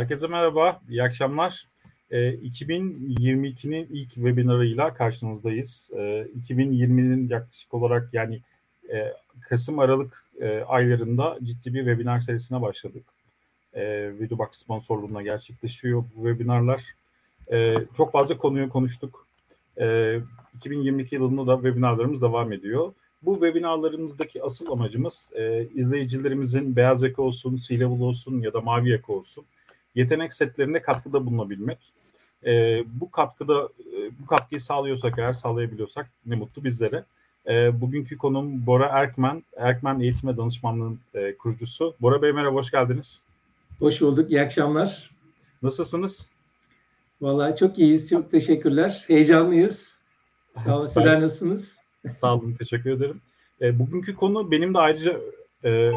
Herkese merhaba, iyi akşamlar. E, 2022'nin ilk webinarıyla karşınızdayız. E, 2020'nin yaklaşık olarak yani e, Kasım-Aralık e, aylarında ciddi bir webinar serisine başladık. E, Videobox sponsorluğunda gerçekleşiyor bu webinarlar. E, çok fazla konuyu konuştuk. E, 2022 yılında da webinarlarımız devam ediyor. Bu webinarlarımızdaki asıl amacımız e, izleyicilerimizin beyaz yaka olsun, C-level olsun ya da mavi yaka olsun yetenek setlerine katkıda bulunabilmek. E, bu katkıda e, bu katkıyı sağlıyorsak eğer sağlayabiliyorsak ne mutlu bizlere. E, bugünkü konum Bora Erkmen, Erkmen Eğitim ve Danışmanlığı'nın e, kurucusu. Bora Bey merhaba, hoş geldiniz. Hoş bulduk, iyi akşamlar. Nasılsınız? Vallahi çok iyiyiz, çok teşekkürler. Heyecanlıyız. Sağ olun, sizler nasılsınız? Sağ olun, teşekkür ederim. E, bugünkü konu benim de ayrıca e,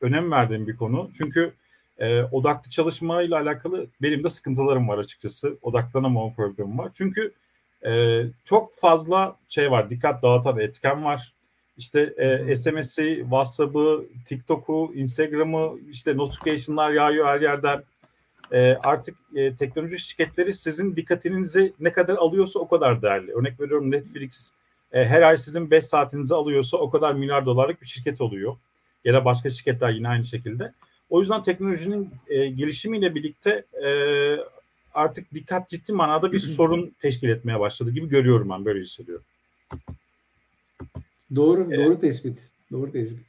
önem verdiğim bir konu. Çünkü e, odaklı çalışmayla alakalı benim de sıkıntılarım var açıkçası. Odaklanamama problemim var. Çünkü e, çok fazla şey var. Dikkat dağıtan etken var. İşte e, SMS'i, WhatsApp'ı, TikTok'u, Instagram'ı, işte notification'lar yağıyor her yerden. E, artık e, teknoloji şirketleri sizin dikkatinizi ne kadar alıyorsa o kadar değerli. Örnek veriyorum Netflix e, her ay sizin 5 saatinizi alıyorsa o kadar milyar dolarlık bir şirket oluyor. Ya da başka şirketler yine aynı şekilde. O yüzden teknolojinin e, gelişimiyle birlikte e, artık dikkat ciddi manada bir sorun teşkil etmeye başladı gibi görüyorum ben böyle hissediyorum. Doğru, ee, doğru tespit. Doğru tespit.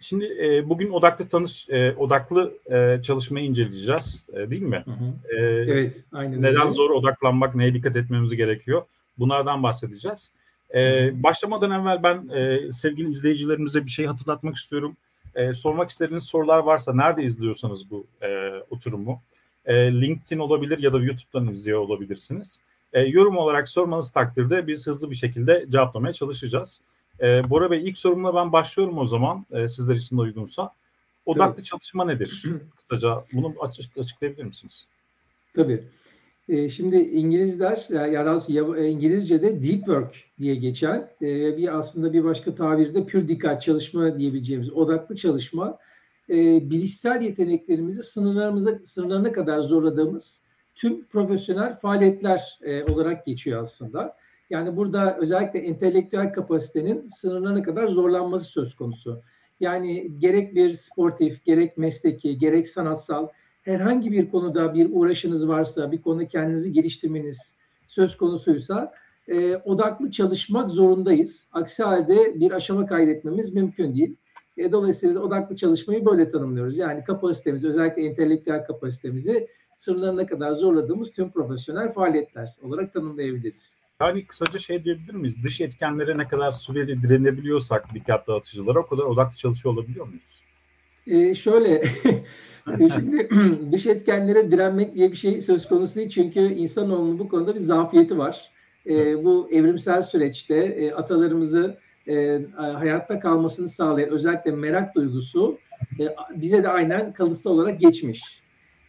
Şimdi e, bugün odaklı tanış e, odaklı e, çalışmayı inceleyeceğiz, e, değil mi? Hı hı. E, evet, aynen. Neden öyle. zor odaklanmak, neye dikkat etmemiz gerekiyor? Bunlardan bahsedeceğiz. E, başlamadan evvel ben e, sevgili izleyicilerimize bir şey hatırlatmak istiyorum. E, sormak istediğiniz sorular varsa nerede izliyorsanız bu e, oturumu e, LinkedIn olabilir ya da YouTube'dan izliyor olabilirsiniz. E, yorum olarak sormanız takdirde biz hızlı bir şekilde cevaplamaya çalışacağız. E, Bora Bey ilk sorumla ben başlıyorum o zaman e, sizler için de uygunsa. Odaklı evet. çalışma nedir? Kısaca bunu açık, açıklayabilir misiniz? Tabii. E, şimdi İngilizler, ya daha e, İngilizce'de deep work diye geçen e, bir aslında bir başka tabirde pür dikkat çalışma diyebileceğimiz odaklı çalışma e, bilişsel yeteneklerimizi sınırlarımıza sınırlarına kadar zorladığımız tüm profesyonel faaliyetler olarak geçiyor aslında. Yani burada özellikle entelektüel kapasitenin sınırlarına kadar zorlanması söz konusu. Yani gerek bir sportif, gerek mesleki, gerek sanatsal herhangi bir konuda bir uğraşınız varsa, bir konu kendinizi geliştirmeniz söz konusuysa e, odaklı çalışmak zorundayız. Aksi halde bir aşama kaydetmemiz mümkün değil. E, dolayısıyla odaklı çalışmayı böyle tanımlıyoruz. Yani kapasitemizi, özellikle entelektüel kapasitemizi sırlarına kadar zorladığımız tüm profesyonel faaliyetler olarak tanımlayabiliriz. Yani kısaca şey diyebilir miyiz? Dış etkenlere ne kadar süreli direnebiliyorsak dikkat dağıtıcılara o kadar odaklı çalışıyor olabiliyor muyuz? Ee, şöyle E, şimdi dış etkenlere direnmek diye bir şey söz konusu değil. Çünkü insanoğlunun bu konuda bir zafiyeti var. E, bu evrimsel süreçte e, atalarımızı e, hayatta kalmasını sağlayan özellikle merak duygusu e, bize de aynen kalıtsal olarak geçmiş.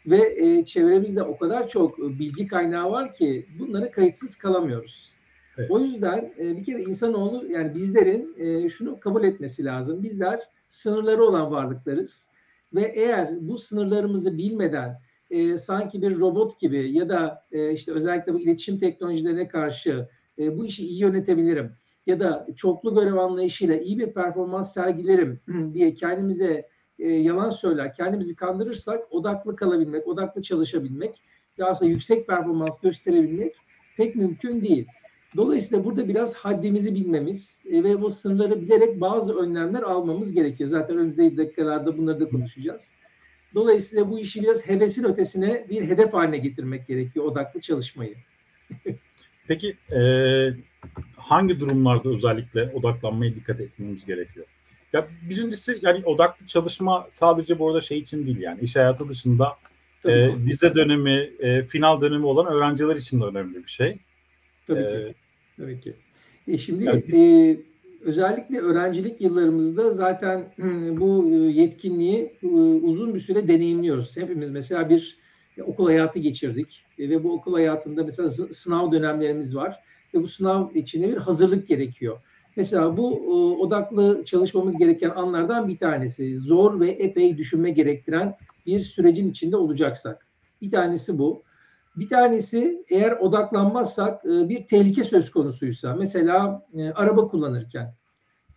Ve e, çevremizde o kadar çok bilgi kaynağı var ki bunları kayıtsız kalamıyoruz. Evet. O yüzden e, bir kere insanoğlu yani bizlerin e, şunu kabul etmesi lazım. Bizler sınırları olan varlıklarız ve eğer bu sınırlarımızı bilmeden e, sanki bir robot gibi ya da e, işte özellikle bu iletişim teknolojilerine karşı e, bu işi iyi yönetebilirim ya da çoklu görev anlayışıyla iyi bir performans sergilerim diye kendimize e, yalan söyler, kendimizi kandırırsak odaklı kalabilmek, odaklı çalışabilmek ve aslında yüksek performans gösterebilmek pek mümkün değil. Dolayısıyla burada biraz haddimizi bilmemiz e, ve bu sınırları bilerek bazı önlemler almamız gerekiyor. Zaten önümüzdeki dakikalarda bunları da konuşacağız. Dolayısıyla bu işi biraz hevesin ötesine bir hedef haline getirmek gerekiyor odaklı çalışmayı. Peki e, hangi durumlarda özellikle odaklanmaya dikkat etmemiz gerekiyor? Ya birincisi yani odaklı çalışma sadece bu arada şey için değil yani iş hayatı dışında e, vize dönemi, e, final dönemi olan öğrenciler için de önemli bir şey. Tabii ee, ki. Tabii ki. E şimdi e, özellikle öğrencilik yıllarımızda zaten bu e, yetkinliği e, uzun bir süre deneyimliyoruz. Hepimiz mesela bir okul hayatı geçirdik e, ve bu okul hayatında mesela sınav dönemlerimiz var ve bu sınav içinde bir hazırlık gerekiyor. Mesela bu odaklı çalışmamız gereken anlardan bir tanesi zor ve epey düşünme gerektiren bir sürecin içinde olacaksak. Bir tanesi bu. Bir tanesi eğer odaklanmazsak e, bir tehlike söz konusuysa mesela e, araba kullanırken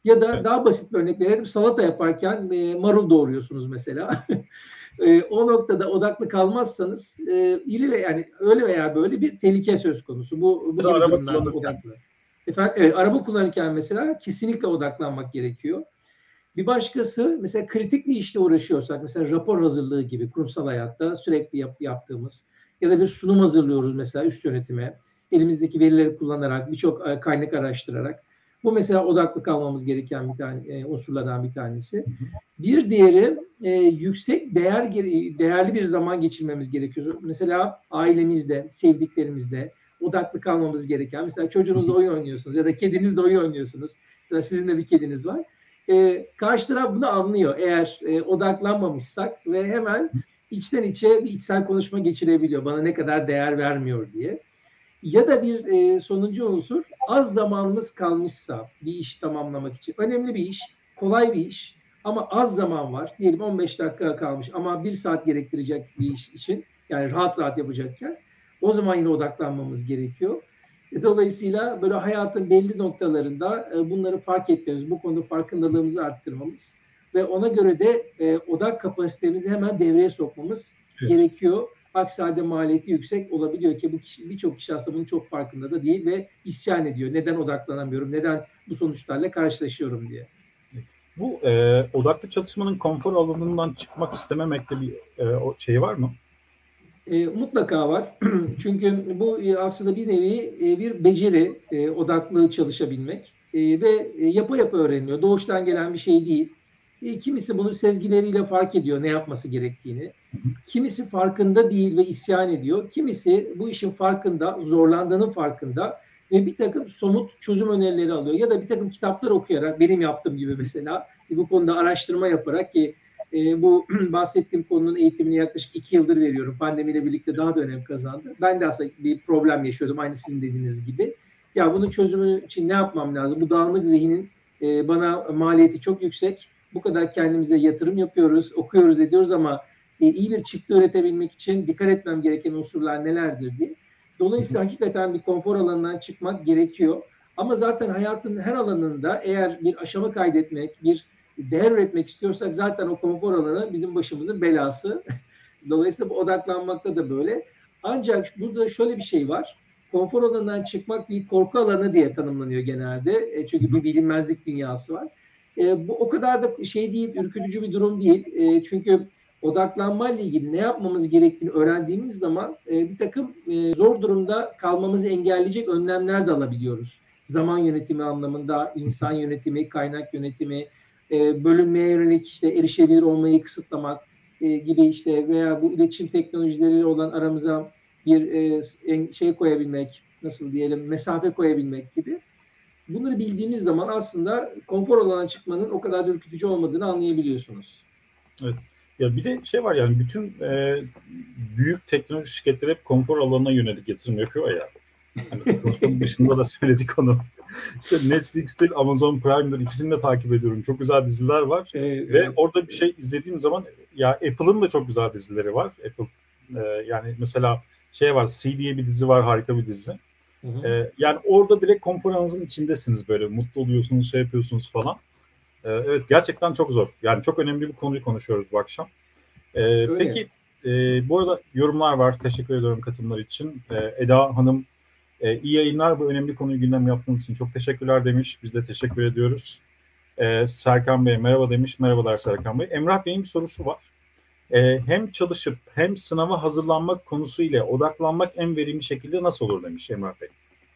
ya da evet. daha basit bir örnek verelim salata yaparken e, marul doğruyorsunuz mesela. o noktada odaklı kalmazsanız iri ve yani öyle veya böyle bir tehlike söz konusu. Bu bu araba odaklı. Efendim, evet, araba kullanırken mesela kesinlikle odaklanmak gerekiyor. Bir başkası mesela kritik bir işle uğraşıyorsak mesela rapor hazırlığı gibi kurumsal hayatta sürekli yap, yaptığımız ya da bir sunum hazırlıyoruz mesela üst yönetime elimizdeki verileri kullanarak birçok e, kaynak araştırarak bu mesela odaklı kalmamız gereken bir tane e, unsurlardan bir tanesi. Bir diğeri e, yüksek değer değerli bir zaman geçirmemiz gerekiyor. Mesela ailemizde, sevdiklerimizde odaklı kalmamız gereken. Mesela çocuğunuzla oyun oynuyorsunuz ya da kedinizle oyun oynuyorsunuz. Mesela sizin de bir kediniz var. E, karşı taraf bunu anlıyor eğer e, odaklanmamışsak ve hemen içten içe bir içsel konuşma geçirebiliyor. Bana ne kadar değer vermiyor diye. Ya da bir e, sonuncu unsur az zamanımız kalmışsa bir iş tamamlamak için. Önemli bir iş, kolay bir iş ama az zaman var. Diyelim 15 dakika kalmış ama bir saat gerektirecek bir iş için yani rahat rahat yapacakken o zaman yine odaklanmamız gerekiyor. E, dolayısıyla böyle hayatın belli noktalarında e, bunları fark etmemiz, bu konuda farkındalığımızı arttırmamız ve ona göre de e, odak kapasitemizi hemen devreye sokmamız evet. gerekiyor. Aksi halde maliyeti yüksek olabiliyor ki bu kişi birçok kişi aslında bunun çok farkında da değil ve isyan ediyor. Neden odaklanamıyorum? Neden bu sonuçlarla karşılaşıyorum diye. Bu e, odaklı çalışmanın konfor alanından çıkmak istememekte bir e, o şey var mı? E, mutlaka var. Çünkü bu e, aslında bir nevi e, bir beceri e, odaklı çalışabilmek e, ve e, yapa yapa öğreniliyor. Doğuştan gelen bir şey değil. E, kimisi bunu sezgileriyle fark ediyor ne yapması gerektiğini. Kimisi farkında değil ve isyan ediyor. Kimisi bu işin farkında, zorlandığının farkında ve bir takım somut çözüm önerileri alıyor. Ya da bir takım kitaplar okuyarak, benim yaptığım gibi mesela bu konuda araştırma yaparak ki e, bu bahsettiğim konunun eğitimini yaklaşık iki yıldır veriyorum. Pandemiyle birlikte daha da önem kazandı. Ben de aslında bir problem yaşıyordum aynı sizin dediğiniz gibi. Ya bunun çözümü için ne yapmam lazım? Bu dağınık zihnin e, bana maliyeti çok yüksek. Bu kadar kendimize yatırım yapıyoruz, okuyoruz, ediyoruz ama e, iyi bir çıktı üretebilmek için dikkat etmem gereken unsurlar nelerdir diye. Dolayısıyla hakikaten bir konfor alanından çıkmak gerekiyor. Ama zaten hayatın her alanında eğer bir aşama kaydetmek, bir değer üretmek istiyorsak zaten o konfor alanı bizim başımızın belası. Dolayısıyla bu odaklanmakta da böyle. Ancak burada şöyle bir şey var. Konfor alanından çıkmak bir korku alanı diye tanımlanıyor genelde. E, çünkü bir bilinmezlik dünyası var. E, bu o kadar da şey değil, ürkütücü bir durum değil. E, çünkü odaklanmayla ilgili ne yapmamız gerektiğini öğrendiğimiz zaman e, bir takım e, zor durumda kalmamızı engelleyecek önlemler de alabiliyoruz. Zaman yönetimi anlamında, insan yönetimi, kaynak yönetimi, e, bölünmeye yönelik işte erişebilir olmayı kısıtlamak e, gibi işte veya bu iletişim teknolojileriyle olan aramıza bir e, şey koyabilmek, nasıl diyelim mesafe koyabilmek gibi. Bunları bildiğimiz zaman aslında konfor alanına çıkmanın o kadar ürkütücü olmadığını anlayabiliyorsunuz. Evet. Ya bir de şey var yani bütün e, büyük teknoloji şirketleri hep konfor alanına yönelik yatırım yapıyor ya. Hani Rostom'un dışında da söyledik onu. İşte Netflix'tir, Amazon Prime'dir ikisini de takip ediyorum. Çok güzel diziler var. Ee, Ve evet. orada bir şey izlediğim zaman ya Apple'ın da çok güzel dizileri var. Apple e, yani mesela şey var C diye bir dizi var harika bir dizi. Hı hı. E, yani orada direkt konfor alanınızın içindesiniz böyle mutlu oluyorsunuz şey yapıyorsunuz falan. E, evet gerçekten çok zor. Yani çok önemli bir konuyu konuşuyoruz bu akşam. E, peki e, bu arada yorumlar var. Teşekkür ediyorum katılımlar için. E, Eda Hanım e, iyi yayınlar bu önemli konuyu gündem yaptığınız için çok teşekkürler demiş. Biz de teşekkür ediyoruz. E, Serkan Bey merhaba demiş. Merhabalar Serkan Bey. Emrah Bey'in bir sorusu var. E, hem çalışıp hem sınava hazırlanmak konusu ile odaklanmak en verimli şekilde nasıl olur demiş Emrah Bey.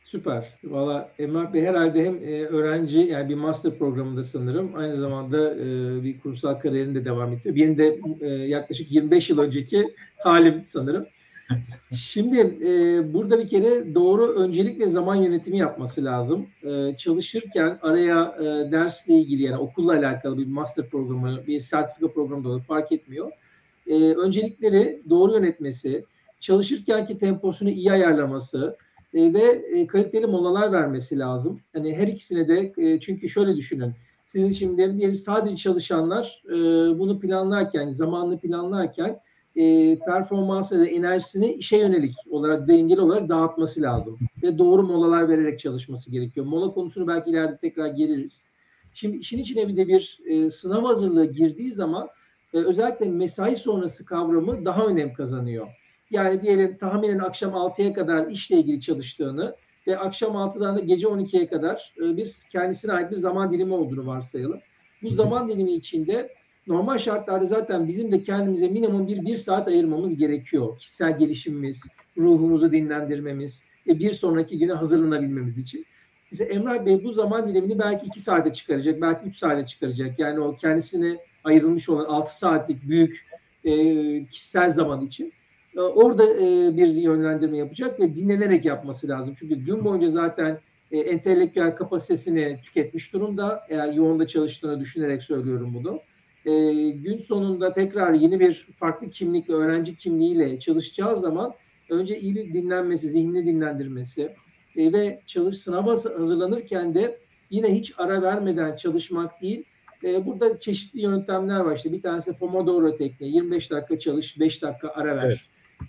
Süper. Valla Emrah Bey herhalde hem e, öğrenci yani bir master programında sanırım aynı zamanda e, bir kursal kariyerinde devam ediyor. Benim de e, yaklaşık 25 yıl önceki halim sanırım. Şimdi e, burada bir kere doğru öncelik ve zaman yönetimi yapması lazım. E, çalışırken araya e, dersle ilgili yani okulla alakalı bir master programı, bir sertifika programı da olur fark etmiyor. E, öncelikleri doğru yönetmesi, çalışırkenki temposunu iyi ayarlaması e, ve e, kaliteli molalar vermesi lazım. Hani her ikisine de e, çünkü şöyle düşünün. Sizin şimdi diyelim sadece çalışanlar e, bunu planlarken, zamanını planlarken e, performansı ve enerjisini işe yönelik olarak dengeli olarak dağıtması lazım. Ve doğru molalar vererek çalışması gerekiyor. Mola konusunu belki ileride tekrar geliriz. Şimdi işin içine bir de bir e, sınav hazırlığı girdiği zaman e, özellikle mesai sonrası kavramı daha önem kazanıyor. Yani diyelim tahminen akşam 6'ya kadar işle ilgili çalıştığını ve akşam 6'dan da gece 12'ye kadar e, bir kendisine ait bir zaman dilimi olduğunu varsayalım. Bu zaman dilimi içinde normal şartlarda zaten bizim de kendimize minimum bir, bir saat ayırmamız gerekiyor. Kişisel gelişimimiz, ruhumuzu dinlendirmemiz ve bir sonraki güne hazırlanabilmemiz için. Mesela Emrah Bey bu zaman dilimini belki iki saate çıkaracak, belki üç saate çıkaracak. Yani o kendisine ayrılmış olan altı saatlik büyük e, kişisel zaman için. E, orada e, bir yönlendirme yapacak ve dinlenerek yapması lazım. Çünkü gün boyunca zaten e, entelektüel kapasitesini tüketmiş durumda. Eğer yoğunda çalıştığını düşünerek söylüyorum bunu. E, gün sonunda tekrar yeni bir farklı kimlikle, öğrenci kimliğiyle çalışacağı zaman önce iyi bir dinlenmesi, zihnini dinlendirmesi e, ve çalış sınava hazırlanırken de yine hiç ara vermeden çalışmak değil. E, burada çeşitli yöntemler var. İşte bir tanesi Pomodoro tekniği. 25 dakika çalış, 5 dakika ara ver. Evet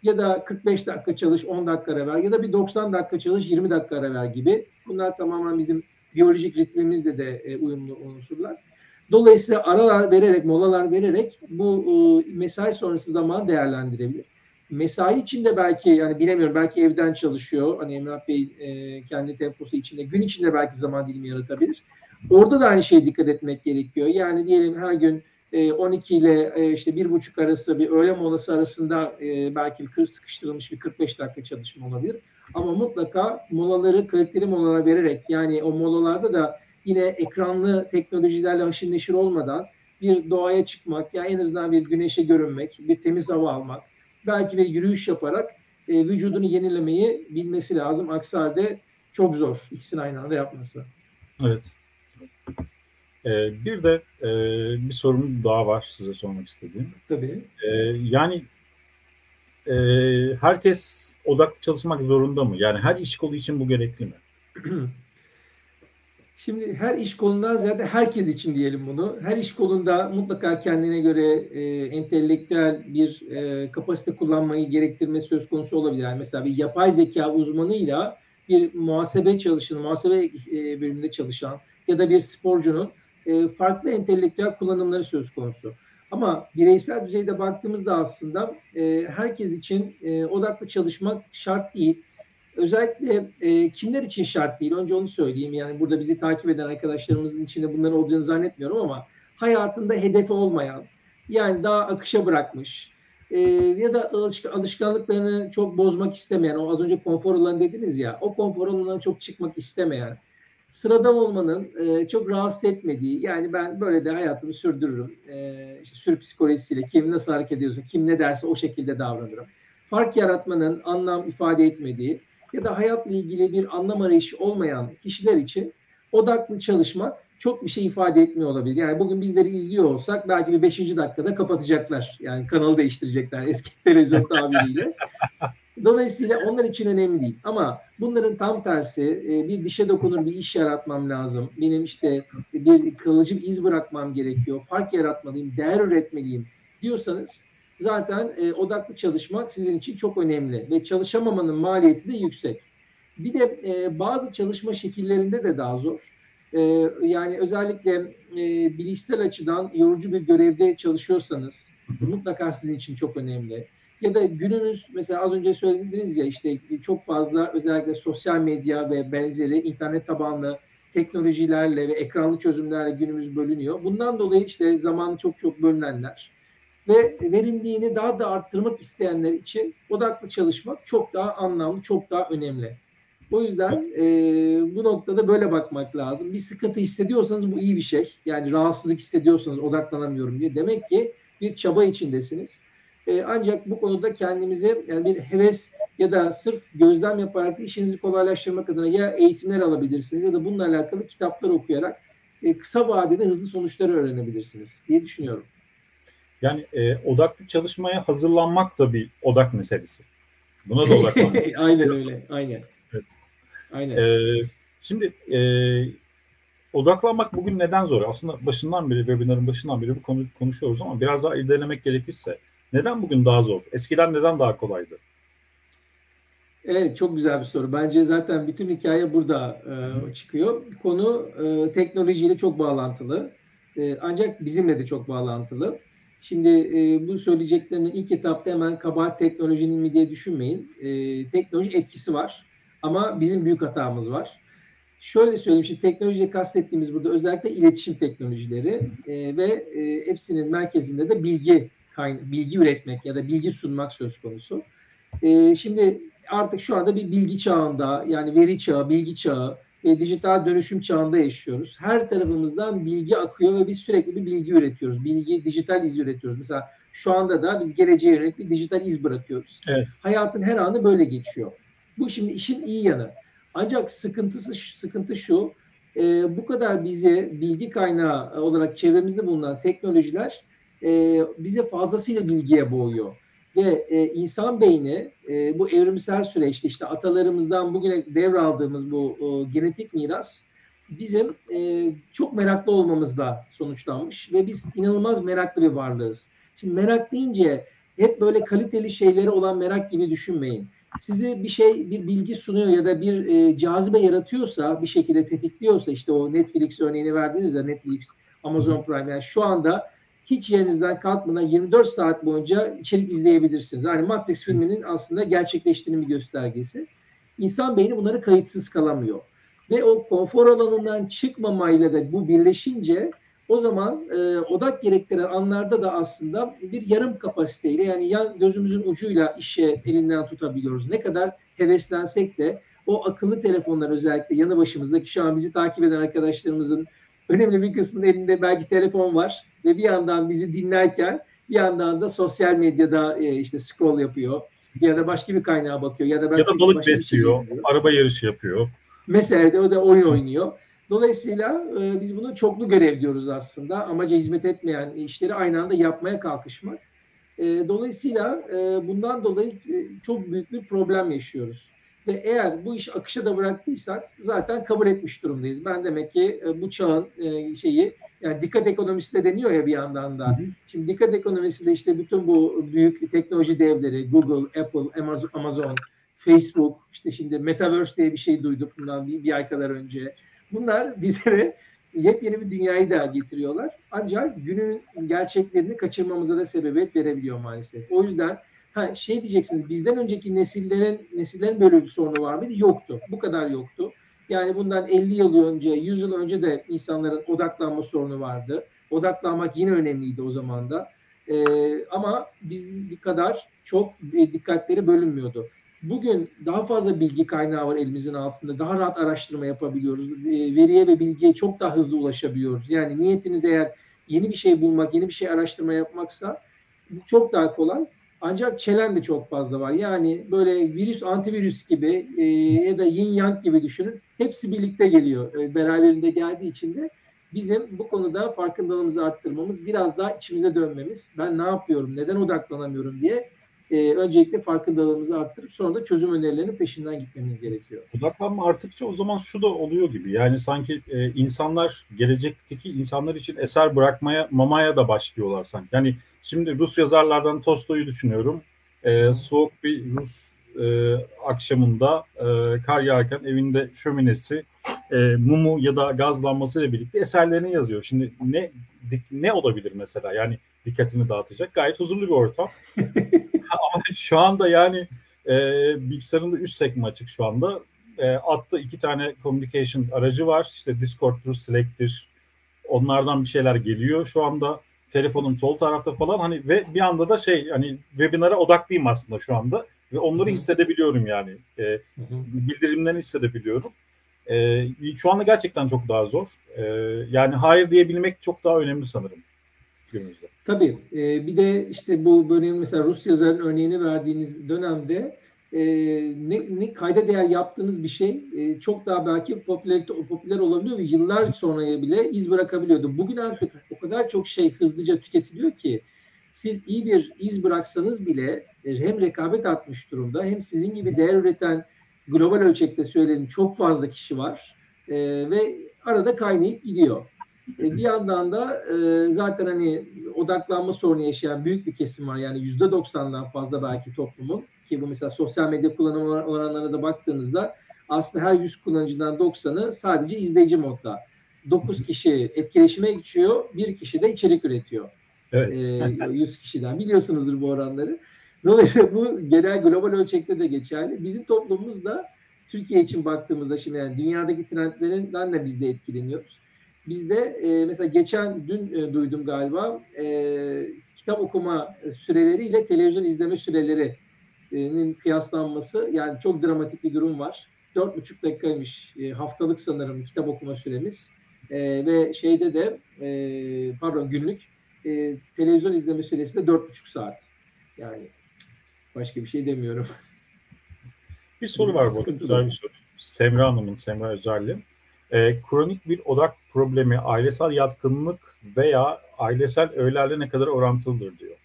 ya da 45 dakika çalış 10 dakika ara ver ya da bir 90 dakika çalış 20 dakika ara ver gibi. Bunlar tamamen bizim biyolojik ritmimizle de e, uyumlu unsurlar. Dolayısıyla aralar vererek, molalar vererek bu e, mesai sonrası zaman değerlendirebilir. Mesai içinde belki yani bilemiyorum belki evden çalışıyor. Hani Emrah Bey e, kendi temposu içinde gün içinde belki zaman dilimi yaratabilir. Orada da aynı şeye dikkat etmek gerekiyor. Yani diyelim her gün 12 e, ile e, işte bir buçuk arası bir öğle molası arasında e, belki bir sıkıştırılmış bir 45 dakika çalışma olabilir. Ama mutlaka molaları kaliteli molalara vererek yani o molalarda da yine ekranlı teknolojilerle haşır neşir olmadan bir doğaya çıkmak, yani en azından bir güneşe görünmek, bir temiz hava almak, belki bir yürüyüş yaparak vücudunu yenilemeyi bilmesi lazım. Aksi halde çok zor ikisini aynı anda yapması. Evet. Ee, bir de e, bir sorum daha var size sormak istediğim. Tabii. Ee, yani e, herkes odaklı çalışmak zorunda mı? Yani her iş kolu için bu gerekli mi? Şimdi her iş kolundan ziyade herkes için diyelim bunu. Her iş kolunda mutlaka kendine göre e, entelektüel bir e, kapasite kullanmayı gerektirme söz konusu olabilir. Yani mesela bir yapay zeka uzmanıyla bir muhasebe çalışanı, muhasebe e, bölümünde çalışan ya da bir sporcunun e, farklı entelektüel kullanımları söz konusu. Ama bireysel düzeyde baktığımızda aslında e, herkes için e, odaklı çalışmak şart değil. Özellikle e, kimler için şart değil? Önce onu söyleyeyim. Yani burada bizi takip eden arkadaşlarımızın içinde bunların olacağını zannetmiyorum ama hayatında hedefi olmayan, yani daha akışa bırakmış e, ya da alışkanlıklarını çok bozmak istemeyen, o az önce konfor alanı dediniz ya, o konfor alanından çok çıkmak istemeyen, sıradan olmanın e, çok rahatsız etmediği yani ben böyle de hayatımı sürdürürüm. E, işte sürü psikolojisiyle kim nasıl hareket ediyorsa kim ne derse o şekilde davranırım. Fark yaratmanın anlam ifade etmediği ya da hayatla ilgili bir anlam arayışı olmayan kişiler için odaklı çalışmak çok bir şey ifade etmiyor olabilir. Yani bugün bizleri izliyor olsak belki bir beşinci dakikada kapatacaklar. Yani kanalı değiştirecekler eski televizyon tabiriyle. Dolayısıyla onlar için önemli değil. Ama bunların tam tersi e, bir dişe dokunur bir iş yaratmam lazım. Benim işte bir kılıcı bir iz bırakmam gerekiyor. Fark yaratmalıyım, değer üretmeliyim diyorsanız zaten e, odaklı çalışmak sizin için çok önemli. Ve çalışamamanın maliyeti de yüksek. Bir de e, bazı çalışma şekillerinde de daha zor. Yani özellikle bilişsel açıdan yorucu bir görevde çalışıyorsanız mutlaka sizin için çok önemli ya da günümüz mesela az önce söylediniz ya işte çok fazla özellikle sosyal medya ve benzeri internet tabanlı teknolojilerle ve ekranlı çözümlerle günümüz bölünüyor. Bundan dolayı işte zaman çok çok bölünenler ve verimliliğini daha da arttırmak isteyenler için odaklı çalışmak çok daha anlamlı, çok daha önemli. O yüzden e, bu noktada böyle bakmak lazım. Bir sıkıntı hissediyorsanız bu iyi bir şey. Yani rahatsızlık hissediyorsanız odaklanamıyorum diye. Demek ki bir çaba içindesiniz. E, ancak bu konuda kendimize yani bir heves ya da sırf gözlem yaparak işinizi kolaylaştırmak adına ya eğitimler alabilirsiniz ya da bununla alakalı kitaplar okuyarak e, kısa vadede hızlı sonuçları öğrenebilirsiniz diye düşünüyorum. Yani e, odaklı çalışmaya hazırlanmak da bir odak meselesi. Buna da odaklanmak. aynen öyle. Aynen. Evet. Aynen. E, şimdi e, odaklanmak bugün neden zor? Aslında başından beri, webinarın başından beri bu konu konuşuyoruz ama biraz daha irdelemek gerekirse Neden bugün daha zor? Eskiden neden daha kolaydı? Evet çok güzel bir soru. Bence zaten bütün hikaye burada e, çıkıyor. Konu e, teknolojiyle çok bağlantılı. E, ancak bizimle de çok bağlantılı. Şimdi e, bu söyleyeceklerimin ilk etapta hemen kabahat teknolojinin mi diye düşünmeyin. E, teknoloji etkisi var. Ama bizim büyük hatamız var. Şöyle söyleyeyim, şimdi teknolojiye kastettiğimiz burada özellikle iletişim teknolojileri e, ve e, hepsinin merkezinde de bilgi bilgi üretmek ya da bilgi sunmak söz konusu. E, şimdi artık şu anda bir bilgi çağında yani veri çağı, bilgi çağı, e, dijital dönüşüm çağında yaşıyoruz. Her tarafımızdan bilgi akıyor ve biz sürekli bir bilgi üretiyoruz. Bilgi, dijital iz üretiyoruz. Mesela şu anda da biz geleceğe yönelik bir dijital iz bırakıyoruz. Evet. Hayatın her anı böyle geçiyor. Bu şimdi işin iyi yanı. Ancak sıkıntısı sıkıntı şu. E, bu kadar bize bilgi kaynağı olarak çevremizde bulunan teknolojiler e, bize fazlasıyla bilgiye boğuyor ve e, insan beyni e, bu evrimsel süreçte işte atalarımızdan bugüne devraldığımız bu o, genetik miras bizim e, çok meraklı olmamızla sonuçlanmış ve biz inanılmaz meraklı bir varlığız. Şimdi merak deyince hep böyle kaliteli şeyleri olan merak gibi düşünmeyin. Size bir şey, bir bilgi sunuyor ya da bir e, cazibe yaratıyorsa, bir şekilde tetikliyorsa işte o Netflix örneğini verdiğinizde Netflix, Amazon Prime yani şu anda hiç yerinizden kalkmadan 24 saat boyunca içerik izleyebilirsiniz. Yani Matrix filminin aslında gerçekleştiğinin bir göstergesi. İnsan beyni bunları kayıtsız kalamıyor. Ve o konfor alanından çıkmamayla da bu birleşince o zaman e, odak gerektiren anlarda da aslında bir yarım kapasiteyle yani yan gözümüzün ucuyla işe elinden tutabiliyoruz. Ne kadar heveslensek de o akıllı telefonlar özellikle yanı başımızdaki şu an bizi takip eden arkadaşlarımızın önemli bir kısmının elinde belki telefon var ve bir yandan bizi dinlerken bir yandan da sosyal medyada e, işte scroll yapıyor ya da başka bir kaynağa bakıyor ya da ya da balık şey besliyor, şey araba yarışı yapıyor. Mesela de o da oyun oynuyor. Dolayısıyla e, biz bunu çoklu görev diyoruz aslında. Amaca hizmet etmeyen işleri aynı anda yapmaya kalkışmak. E, dolayısıyla e, bundan dolayı e, çok büyük bir problem yaşıyoruz. Ve eğer bu iş akışa da bıraktıysak zaten kabul etmiş durumdayız. Ben demek ki e, bu çağın e, şeyi yani dikkat ekonomisi de deniyor ya bir yandan da. Hı. Şimdi dikkat ekonomisi de işte bütün bu büyük teknoloji devleri Google, Apple, Amazon, Amazon Facebook, işte şimdi Metaverse diye bir şey duyduk bundan bir, bir ay kadar önce. Bunlar bizlere yepyeni bir dünyayı da getiriyorlar. Ancak günün gerçeklerini kaçırmamıza da sebebiyet verebiliyor maalesef. O yüzden Ha, şey diyeceksiniz bizden önceki nesillerin nesillerin böyle bir sorunu var mıydı? Yoktu. Bu kadar yoktu. Yani bundan 50 yıl önce, 100 yıl önce de insanların odaklanma sorunu vardı. Odaklanmak yine önemliydi o zaman da. Ee, ama biz bir kadar çok dikkatleri bölünmüyordu. Bugün daha fazla bilgi kaynağı var elimizin altında. Daha rahat araştırma yapabiliyoruz. Veriye ve bilgiye çok daha hızlı ulaşabiliyoruz. Yani niyetiniz eğer yeni bir şey bulmak, yeni bir şey araştırma yapmaksa bu çok daha kolay. Ancak çelen de çok fazla var. Yani böyle virüs, antivirüs gibi e, ya da yin yang gibi düşünün. Hepsi birlikte geliyor. E, beraberinde geldiği için de bizim bu konuda farkındalığımızı arttırmamız, biraz daha içimize dönmemiz, ben ne yapıyorum, neden odaklanamıyorum diye e, öncelikle farkındalığımızı arttırıp sonra da çözüm önerilerinin peşinden gitmemiz gerekiyor. Odaklanma arttıkça o zaman şu da oluyor gibi. Yani sanki e, insanlar gelecekteki insanlar için eser bırakmaya, mamaya da başlıyorlar sanki. Yani şimdi Rus yazarlardan Tolstoy'u düşünüyorum. E, soğuk bir Rus e, akşamında e, kar yağarken evinde şöminesi, e, mumu ya da gaz lambası ile birlikte eserlerini yazıyor. Şimdi ne ne olabilir mesela? Yani dikkatini dağıtacak. Gayet huzurlu bir ortam. Ama şu anda yani e, bilgisayarında üst sekme açık şu anda. E, attı iki tane communication aracı var. İşte Discord'dur, Slack'tir. Onlardan bir şeyler geliyor şu anda. Telefonum sol tarafta falan hani ve bir anda da şey hani webinara odaklıyım aslında şu anda ve onları Hı-hı. hissedebiliyorum yani. E, bildirimlerini hissedebiliyorum. E, şu anda gerçekten çok daha zor. E, yani hayır diyebilmek çok daha önemli sanırım günümüzde. Tabii. E, bir de işte bu böyle mesela Rus yazarın örneğini verdiğiniz dönemde e, ne, ne kayda değer yaptığınız bir şey e, çok daha belki popüler, popüler olabiliyor ve yıllar sonraya bile iz bırakabiliyordu. Bugün artık o kadar çok şey hızlıca tüketiliyor ki siz iyi bir iz bıraksanız bile e, hem rekabet artmış durumda hem sizin gibi değer üreten global ölçekte söylenin çok fazla kişi var e, ve arada kaynayıp gidiyor. E, bir yandan da e, zaten hani odaklanma sorunu yaşayan büyük bir kesim var. Yani yüzde doksandan fazla belki toplumun ki bu mesela sosyal medya kullanım oranlarına da baktığınızda aslında her 100 kullanıcıdan 90'ı sadece izleyici modda. 9 kişi etkileşime geçiyor, bir kişi de içerik üretiyor. Evet. E, 100 kişiden biliyorsunuzdur bu oranları. Dolayısıyla bu genel global ölçekte de geçerli. Bizim toplumumuzda Türkiye için baktığımızda şimdi yani dünyadaki trendlerinden de biz de etkileniyoruz. Bizde e, mesela geçen dün e, duydum galiba e, kitap okuma süreleriyle televizyon izleme sürelerinin kıyaslanması yani çok dramatik bir durum var. Dört buçuk dakikaymış e, haftalık sanırım kitap okuma süremiz e, ve şeyde de e, pardon günlük e, televizyon izleme süresi de dört buçuk saat. Yani başka bir şey demiyorum. Bir soru var burada. Güzel bir soru. Semra Hanım'ın, Semra Özelli. E, kronik bir odak problemi, ailesel yatkınlık veya ailesel öğelerle ne kadar orantılıdır diyor.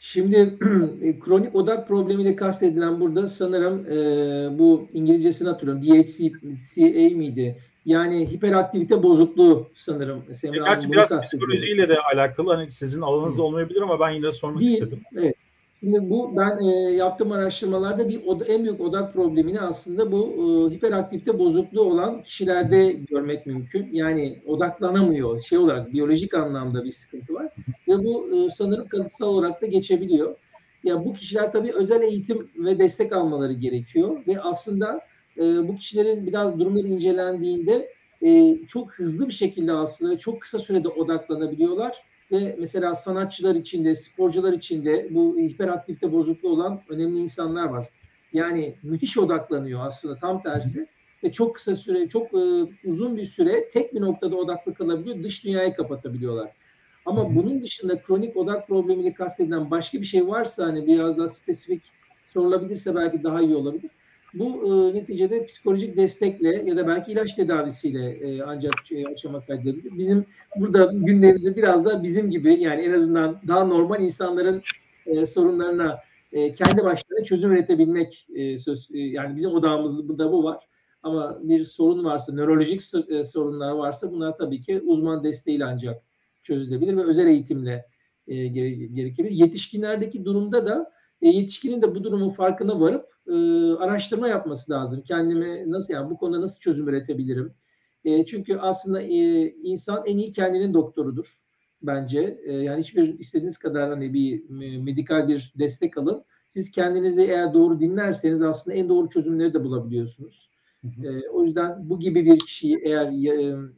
Şimdi e, kronik odak problemiyle kastedilen burada sanırım e, bu İngilizcesini hatırlıyorum. DHCA miydi? Yani hiperaktivite bozukluğu sanırım. Semra e, gerçi biraz psikolojiyle de alakalı. Hani sizin alanınız olmayabilir ama ben yine sormak Değil, istedim. Evet. Şimdi bu ben e, yaptığım araştırmalarda bir oda, en büyük odak problemini aslında bu e, hiperaktifte bozukluğu olan kişilerde görmek mümkün. Yani odaklanamıyor şey olarak biyolojik anlamda bir sıkıntı var ve bu e, sanırım kalıtsal olarak da geçebiliyor. Ya bu kişiler tabii özel eğitim ve destek almaları gerekiyor ve aslında e, bu kişilerin biraz durumları incelendiğinde e, çok hızlı bir şekilde aslında çok kısa sürede odaklanabiliyorlar ve mesela sanatçılar içinde, sporcular içinde bu hiperaktifte bozukluğu olan önemli insanlar var. Yani müthiş odaklanıyor aslında tam tersi ve çok kısa süre, çok e, uzun bir süre tek bir noktada odaklı kalabiliyor, dış dünyayı kapatabiliyorlar. Ama bunun dışında kronik odak problemiyle kastedilen başka bir şey varsa hani biraz daha spesifik sorulabilirse belki daha iyi olabilir. Bu e, neticede psikolojik destekle ya da belki ilaç tedavisiyle e, ancak e, aşama kaydedebilir. Bizim burada günlerimizi biraz da bizim gibi yani en azından daha normal insanların e, sorunlarına e, kendi başlarına çözüm üretebilmek e, söz e, yani bizim odağımızda bu var. Ama bir sorun varsa, nörolojik e, sorunlar varsa bunlar tabii ki uzman desteğiyle ancak çözülebilir ve özel eğitimle e, gerekebilir. Yetişkinlerdeki durumda da e, yetişkinin de bu durumun farkına varıp e, araştırma yapması lazım. Kendime nasıl yani bu konuda nasıl çözüm üretebilirim? E, çünkü aslında e, insan en iyi kendinin doktorudur bence. E, yani hiçbir istediğiniz kadar hani bir medikal bir destek alın. Siz kendinizi eğer doğru dinlerseniz aslında en doğru çözümleri de bulabiliyorsunuz. E, o yüzden bu gibi bir kişiyi eğer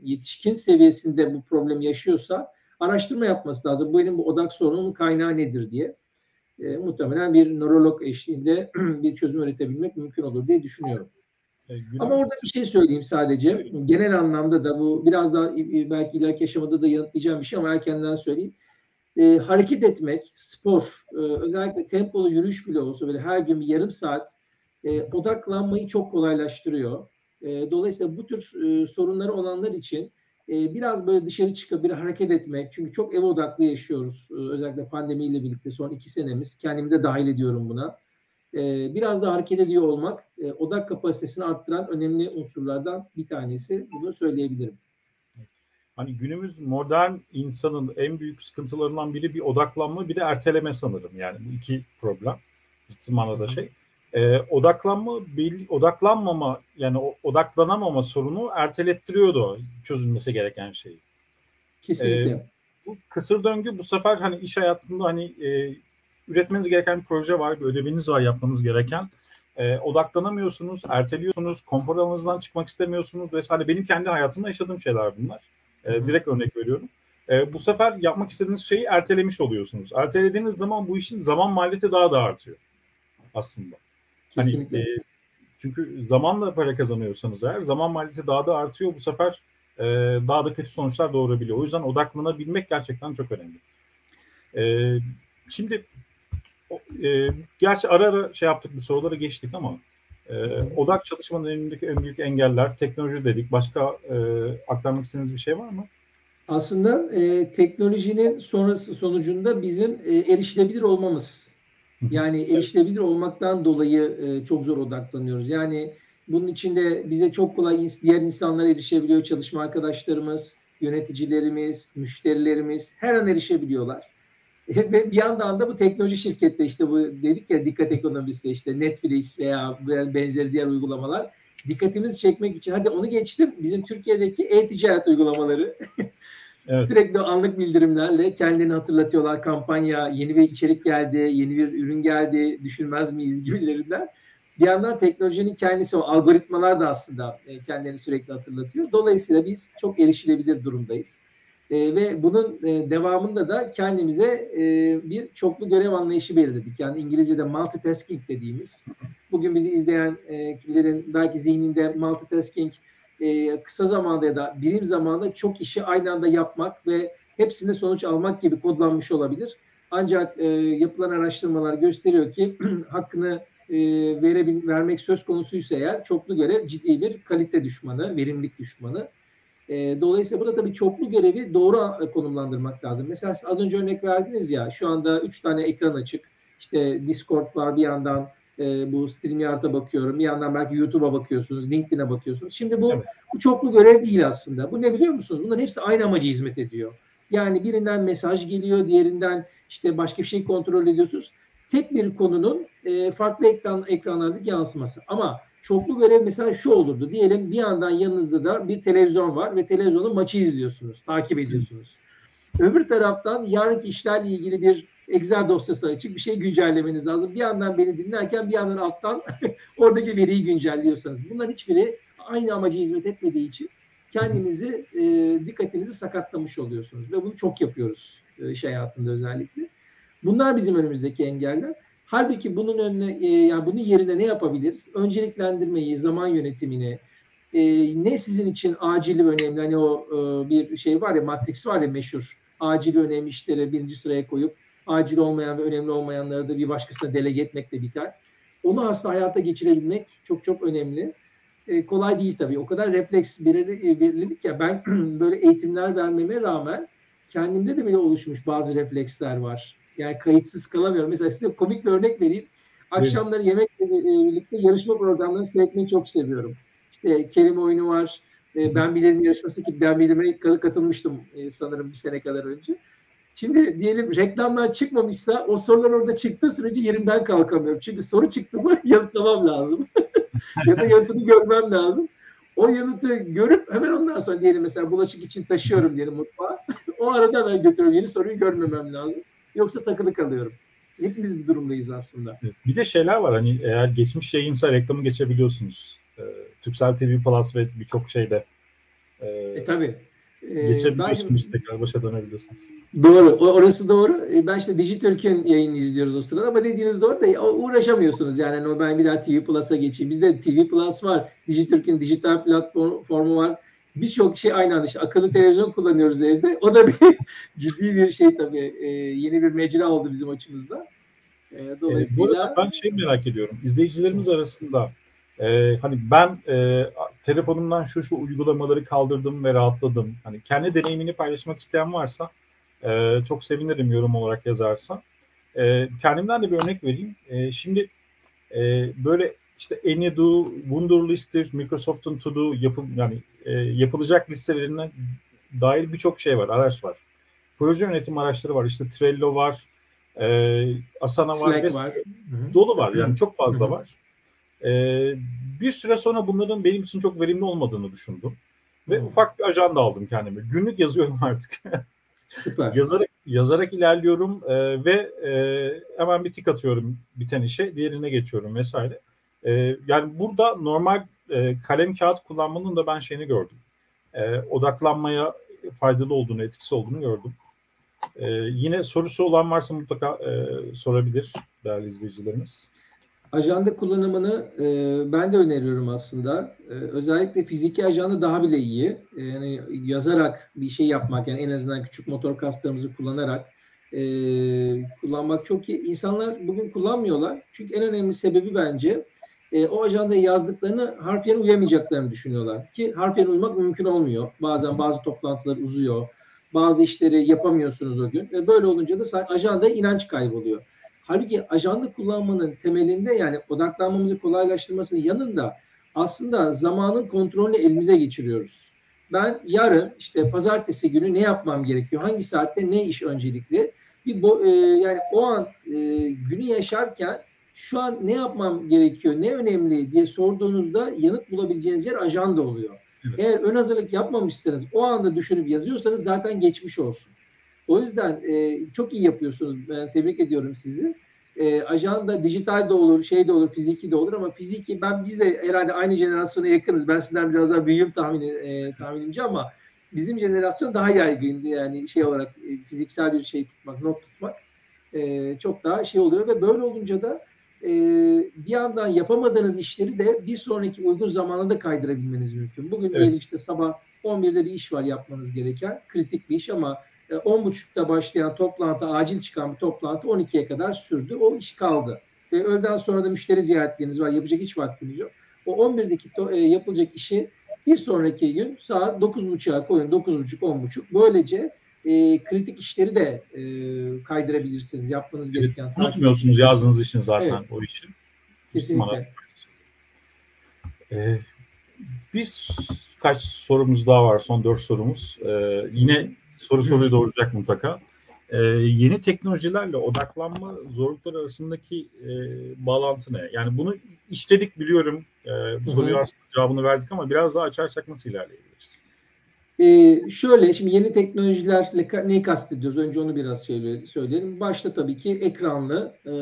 yetişkin seviyesinde bu problemi yaşıyorsa araştırma yapması lazım. Bu benim bu odak sorununun kaynağı nedir diye e, muhtemelen bir nörolog eşliğinde bir çözüm üretebilmek mümkün olur diye düşünüyorum. E, ama orada bir şey söyleyeyim sadece. Genel anlamda da bu biraz daha belki ileriki aşamada da yanıtlayacağım bir şey ama erkenden söyleyeyim. E, hareket etmek, spor, e, özellikle tempolu yürüyüş bile olsa böyle her gün bir yarım saat e, odaklanmayı çok kolaylaştırıyor. E, dolayısıyla bu tür e, sorunları olanlar için ee, biraz böyle dışarı çıkıp bir hareket etmek. Çünkü çok ev odaklı yaşıyoruz. Ee, özellikle pandemiyle birlikte son iki senemiz. Kendimi de dahil ediyorum buna. Ee, biraz da hareket ediyor olmak e, odak kapasitesini arttıran önemli unsurlardan bir tanesi. Bunu söyleyebilirim. Hani günümüz modern insanın en büyük sıkıntılarından biri bir odaklanma, bir de erteleme sanırım. Yani bu iki problem ciddi manada şey e, odaklanma belli, odaklanmama yani odaklanamama sorunu ertelettiriyordu çözülmesi gereken şeyi. Kesinlikle. E, bu kısır döngü bu sefer hani iş hayatında hani e, üretmeniz gereken bir proje var, bir ödeviniz var yapmanız gereken. E, odaklanamıyorsunuz, erteliyorsunuz, konfor alanınızdan çıkmak istemiyorsunuz vesaire. Benim kendi hayatımda yaşadığım şeyler bunlar. E, direkt örnek veriyorum. E, bu sefer yapmak istediğiniz şeyi ertelemiş oluyorsunuz. Ertelediğiniz zaman bu işin zaman maliyeti daha da artıyor aslında. Hani, e, çünkü zamanla para kazanıyorsanız eğer zaman maliyeti daha da artıyor. Bu sefer e, daha da kötü sonuçlar doğurabiliyor. O yüzden odaklanabilmek gerçekten çok önemli. E, şimdi e, gerçi ara ara şey yaptık bu soruları geçtik ama e, odak çalışmanın önündeki en büyük engeller teknoloji dedik. Başka e, aktarmak istediğiniz bir şey var mı? Aslında e, teknolojinin sonrası sonucunda bizim e, erişilebilir olmamız yani erişilebilir olmaktan dolayı e, çok zor odaklanıyoruz. Yani bunun içinde bize çok kolay diğer insanlara erişebiliyor çalışma arkadaşlarımız. yöneticilerimiz, müşterilerimiz her an erişebiliyorlar. Ve bir yandan da bu teknoloji şirkette işte bu dedik ya dikkat ekonomisi işte Netflix veya benzeri diğer uygulamalar dikkatimizi çekmek için hadi onu geçtim bizim Türkiye'deki e-ticaret uygulamaları evet. sürekli anlık bildirimlerle kendini hatırlatıyorlar kampanya yeni bir içerik geldi yeni bir ürün geldi düşünmez miyiz gibilerinden bir yandan teknolojinin kendisi o algoritmalar da aslında e, kendini sürekli hatırlatıyor. Dolayısıyla biz çok erişilebilir durumdayız. E, ve bunun e, devamında da kendimize e, bir çoklu görev anlayışı belirledik. Yani İngilizce'de multitasking dediğimiz. Bugün bizi izleyenlerin belki zihninde multitasking e, kısa zamanda ya da birim zamanda çok işi aynı anda yapmak ve hepsinde sonuç almak gibi kodlanmış olabilir. Ancak e, yapılan araştırmalar gösteriyor ki hakkını e, verebil, vermek söz konusuysa eğer çoklu görev ciddi bir kalite düşmanı, verimlilik düşmanı. E, dolayısıyla burada tabii çoklu görevi doğru konumlandırmak lazım. Mesela az önce örnek verdiniz ya şu anda üç tane ekran açık. İşte Discord var bir yandan e, bu StreamYard'a bakıyorum. Bir yandan belki YouTube'a bakıyorsunuz, LinkedIn'e bakıyorsunuz. Şimdi bu, evet. bu çoklu görev değil aslında. Bu ne biliyor musunuz? Bunların hepsi aynı amacı hizmet ediyor. Yani birinden mesaj geliyor, diğerinden işte başka bir şey kontrol ediyorsunuz tek bir konunun e, farklı ekran ekranlardaki yansıması. Ama çoklu görev mesela şu olurdu. Diyelim bir yandan yanınızda da bir televizyon var ve televizyonun maçı izliyorsunuz, takip ediyorsunuz. Öbür taraftan yarınki işlerle ilgili bir Excel dosyası açık bir şey güncellemeniz lazım. Bir yandan beni dinlerken bir yandan alttan oradaki veriyi güncelliyorsanız. Bunların hiçbiri aynı amacı hizmet etmediği için kendinizi, e, dikkatinizi sakatlamış oluyorsunuz. Ve bunu çok yapıyoruz e, iş hayatında özellikle. Bunlar bizim önümüzdeki engeller. Halbuki bunun önüne e, yani bunun yerine ne yapabiliriz? Önceliklendirmeyi, zaman yönetimini, e, ne sizin için acil ve önemli hani o e, bir şey var ya Matrix var ya meşhur acil önemli işleri birinci sıraya koyup acil olmayan ve önemli olmayanları da bir başkasına delege etmekle biter. Onu aslında hayata geçirebilmek çok çok önemli. E, kolay değil tabii. O kadar refleks belirledik ya ben böyle eğitimler vermeme rağmen kendimde de bile oluşmuş bazı refleksler var. Yani kayıtsız kalamıyorum. Mesela size komik bir örnek vereyim. Akşamları yemekle birlikte yarışma programlarını seyretmeyi çok seviyorum. İşte kelime oyunu var. E, ben bilirim yarışması ki ben bilime katılmıştım e, sanırım bir sene kadar önce. Şimdi diyelim reklamlar çıkmamışsa o sorular orada çıktığı sürece yerimden kalkamıyorum. Çünkü soru çıktı mı yanıtlamam lazım. ya da yanıtını görmem lazım. O yanıtı görüp hemen ondan sonra diyelim mesela bulaşık için taşıyorum diyelim mutfağa. o arada ben götürüyorum. Yeni soruyu görmemem lazım. Yoksa takılı kalıyorum. Hepimiz bir durumdayız aslında. Evet. Bir de şeyler var hani eğer geçmiş yayınsa reklamı geçebiliyorsunuz. Ee, Türksel TV Plus ve birçok şeyde. Ee, e tabii. Ee, geçebiliyorsunuz tekrar başa dönebiliyorsunuz. Doğru. Orası doğru. E, ben işte Dijitürk'ün yayını izliyoruz o sırada ama dediğiniz doğru da uğraşamıyorsunuz yani. yani ben bir daha TV Plus'a geçeyim. Bizde TV Plus var. Dijitürk'ün dijital platformu var birçok şey aynı anda. İşte akıllı televizyon kullanıyoruz evde. O da bir ciddi bir şey tabii. E, yeni bir mecra oldu bizim açımızda. E, dolayısıyla... E, ben şey merak ediyorum. İzleyicilerimiz arasında e, hani ben e, telefonumdan şu şu uygulamaları kaldırdım ve rahatladım. Hani kendi deneyimini paylaşmak isteyen varsa e, çok sevinirim yorum olarak yazarsa. E, kendimden de bir örnek vereyim. E, şimdi e, böyle işte Anydo, Wunderlist'tir, Microsoft'un To-Do yapım yani e, yapılacak listelerine dair birçok şey var, araç var. Proje yönetim araçları var. İşte Trello var, e, Asana Slack var, var. dolu var. Yani çok fazla var. E, bir süre sonra bunların benim için çok verimli olmadığını düşündüm. Ve Hı. ufak bir ajanda aldım kendime. Günlük yazıyorum artık. Süper. yazarak yazarak ilerliyorum e, ve e, hemen bir tik atıyorum biten işe, diğerine geçiyorum vesaire. E, yani burada normal e, kalem kağıt kullanmanın da ben şeyini gördüm. E, odaklanmaya faydalı olduğunu, etkisi olduğunu gördüm. E, yine sorusu olan varsa mutlaka e, sorabilir değerli izleyicilerimiz. Ajanda kullanımını e, ben de öneriyorum aslında. E, özellikle fiziki ajanda daha bile iyi. E, yani yazarak bir şey yapmak yani en azından küçük motor kaslarımızı kullanarak e, kullanmak çok iyi. İnsanlar bugün kullanmıyorlar. Çünkü en önemli sebebi bence e, o ajandaya yazdıklarını harfiyen uyamayacaklarını düşünüyorlar. Ki harfiyen uymak mümkün olmuyor. Bazen bazı toplantılar uzuyor. Bazı işleri yapamıyorsunuz o gün. E, böyle olunca da ajandaya inanç kayboluyor. Halbuki ajanda kullanmanın temelinde yani odaklanmamızı kolaylaştırmasının yanında aslında zamanın kontrolünü elimize geçiriyoruz. ben yarın işte pazartesi günü ne yapmam gerekiyor? Hangi saatte ne iş öncelikli? Bir bo, e, yani o an e, günü yaşarken şu an ne yapmam gerekiyor, ne önemli diye sorduğunuzda yanıt bulabileceğiniz yer ajanda oluyor. Evet. Eğer ön hazırlık yapmamışsanız, o anda düşünüp yazıyorsanız zaten geçmiş olsun. O yüzden e, çok iyi yapıyorsunuz. Ben tebrik ediyorum sizi. E, ajanda dijital de olur, şey de olur, fiziki de olur ama fiziki ben biz de herhalde aynı jenerasyona yakınız. Ben sizden biraz daha büyüğüm tahmin, e, tahminimce ama bizim jenerasyon daha yaygındı yani şey olarak e, fiziksel bir şey tutmak, not tutmak e, çok daha şey oluyor ve böyle olunca da e, bir yandan yapamadığınız işleri de bir sonraki uygun zamana da kaydırabilmeniz mümkün. Bugün evet. diyelim işte sabah 11'de bir iş var yapmanız gereken kritik bir iş ama 10.30'da e, başlayan toplantı, acil çıkan bir toplantı 12'ye kadar sürdü. O iş kaldı. Ve öğleden sonra da müşteri ziyaretleriniz var. Yapacak hiç vaktiniz yok. O 11'deki to- e, yapılacak işi bir sonraki gün saat 9.30'a koyun. 9.30, 10.30. Böylece e, kritik işleri de e, kaydırabilirsiniz. Yapmanız evet, gereken. Unutmuyorsunuz yazdığınız için zaten evet. o işi. Kesinlikle. Ee, bir kaç sorumuz daha var. Son dört sorumuz. Ee, yine soru soruyu doğuracak mutlaka. Ee, yeni teknolojilerle odaklanma zorlukları arasındaki e, bağlantı ne? Yani bunu işledik biliyorum. E, bu soruyu aslında cevabını verdik ama biraz daha açarsak nasıl ilerleyebiliriz? Ee, şöyle şimdi yeni teknolojilerle neyi kastediyoruz? Önce onu biraz şöyle söyleyelim. Başta tabii ki ekranlı, e,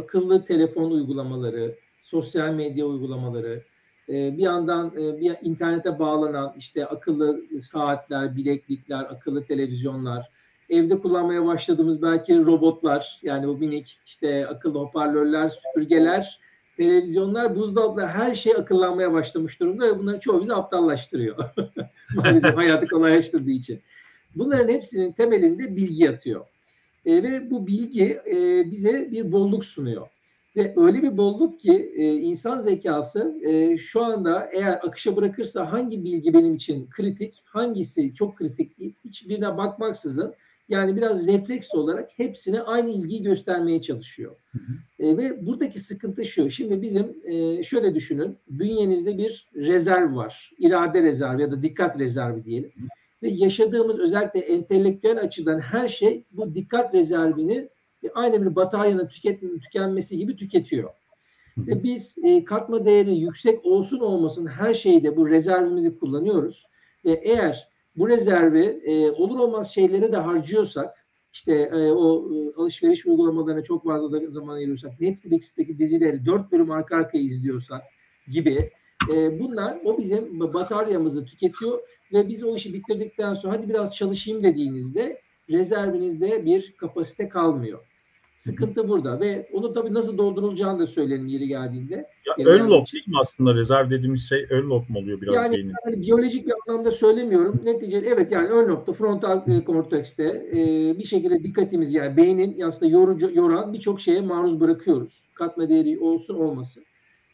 akıllı telefon uygulamaları, sosyal medya uygulamaları, bir yandan e, bir internete bağlanan işte akıllı saatler, bileklikler, akıllı televizyonlar, evde kullanmaya başladığımız belki robotlar yani bu minik işte akıllı hoparlörler, süpürgeler, televizyonlar, buzdolaplar her şey akıllanmaya başlamış durumda ve bunların çoğu bizi aptallaştırıyor. Maalesef hayatı kolaylaştırdığı için. Bunların hepsinin temelinde bilgi yatıyor. E, ve bu bilgi e, bize bir bolluk sunuyor. Ve öyle bir bolluk ki e, insan zekası e, şu anda eğer akışa bırakırsa hangi bilgi benim için kritik, hangisi çok kritik değil, hiçbirine bakmaksızın yani biraz refleks olarak hepsine aynı ilgiyi göstermeye çalışıyor. Hı hı. E, ve buradaki sıkıntı şu. Şimdi bizim e, şöyle düşünün. Bünyenizde bir rezerv var. İrade rezervi ya da dikkat rezervi diyelim. Hı. Ve yaşadığımız özellikle entelektüel açıdan her şey bu dikkat rezervini aynı bir bataryanın tüket, tükenmesi gibi tüketiyor. Ve biz e, katma değeri yüksek olsun olmasın her şeyde bu rezervimizi kullanıyoruz. Ve eğer bu rezervi e, olur olmaz şeylere de harcıyorsak işte e, o e, alışveriş uygulamalarına çok fazla da zaman ayırıyorsak Netflix'teki dizileri dört bölüm arka arkaya izliyorsak gibi e, bunlar o bizim bataryamızı tüketiyor ve biz o işi bitirdikten sonra hadi biraz çalışayım dediğinizde rezervinizde bir kapasite kalmıyor. Sıkıntı burada ve onu tabii nasıl doldurulacağını da söyleyelim yeri geldiğinde. Ya ön lob değil mi aslında rezerv dediğimiz şey ön lob mu oluyor biraz yani, beynin? Yani biyolojik bir anlamda söylemiyorum. Neticede evet yani ön lobda frontal e, kortekste e, bir şekilde dikkatimiz yani beynin aslında yorucu, yoran birçok şeye maruz bırakıyoruz. Katma değeri olsun olmasın.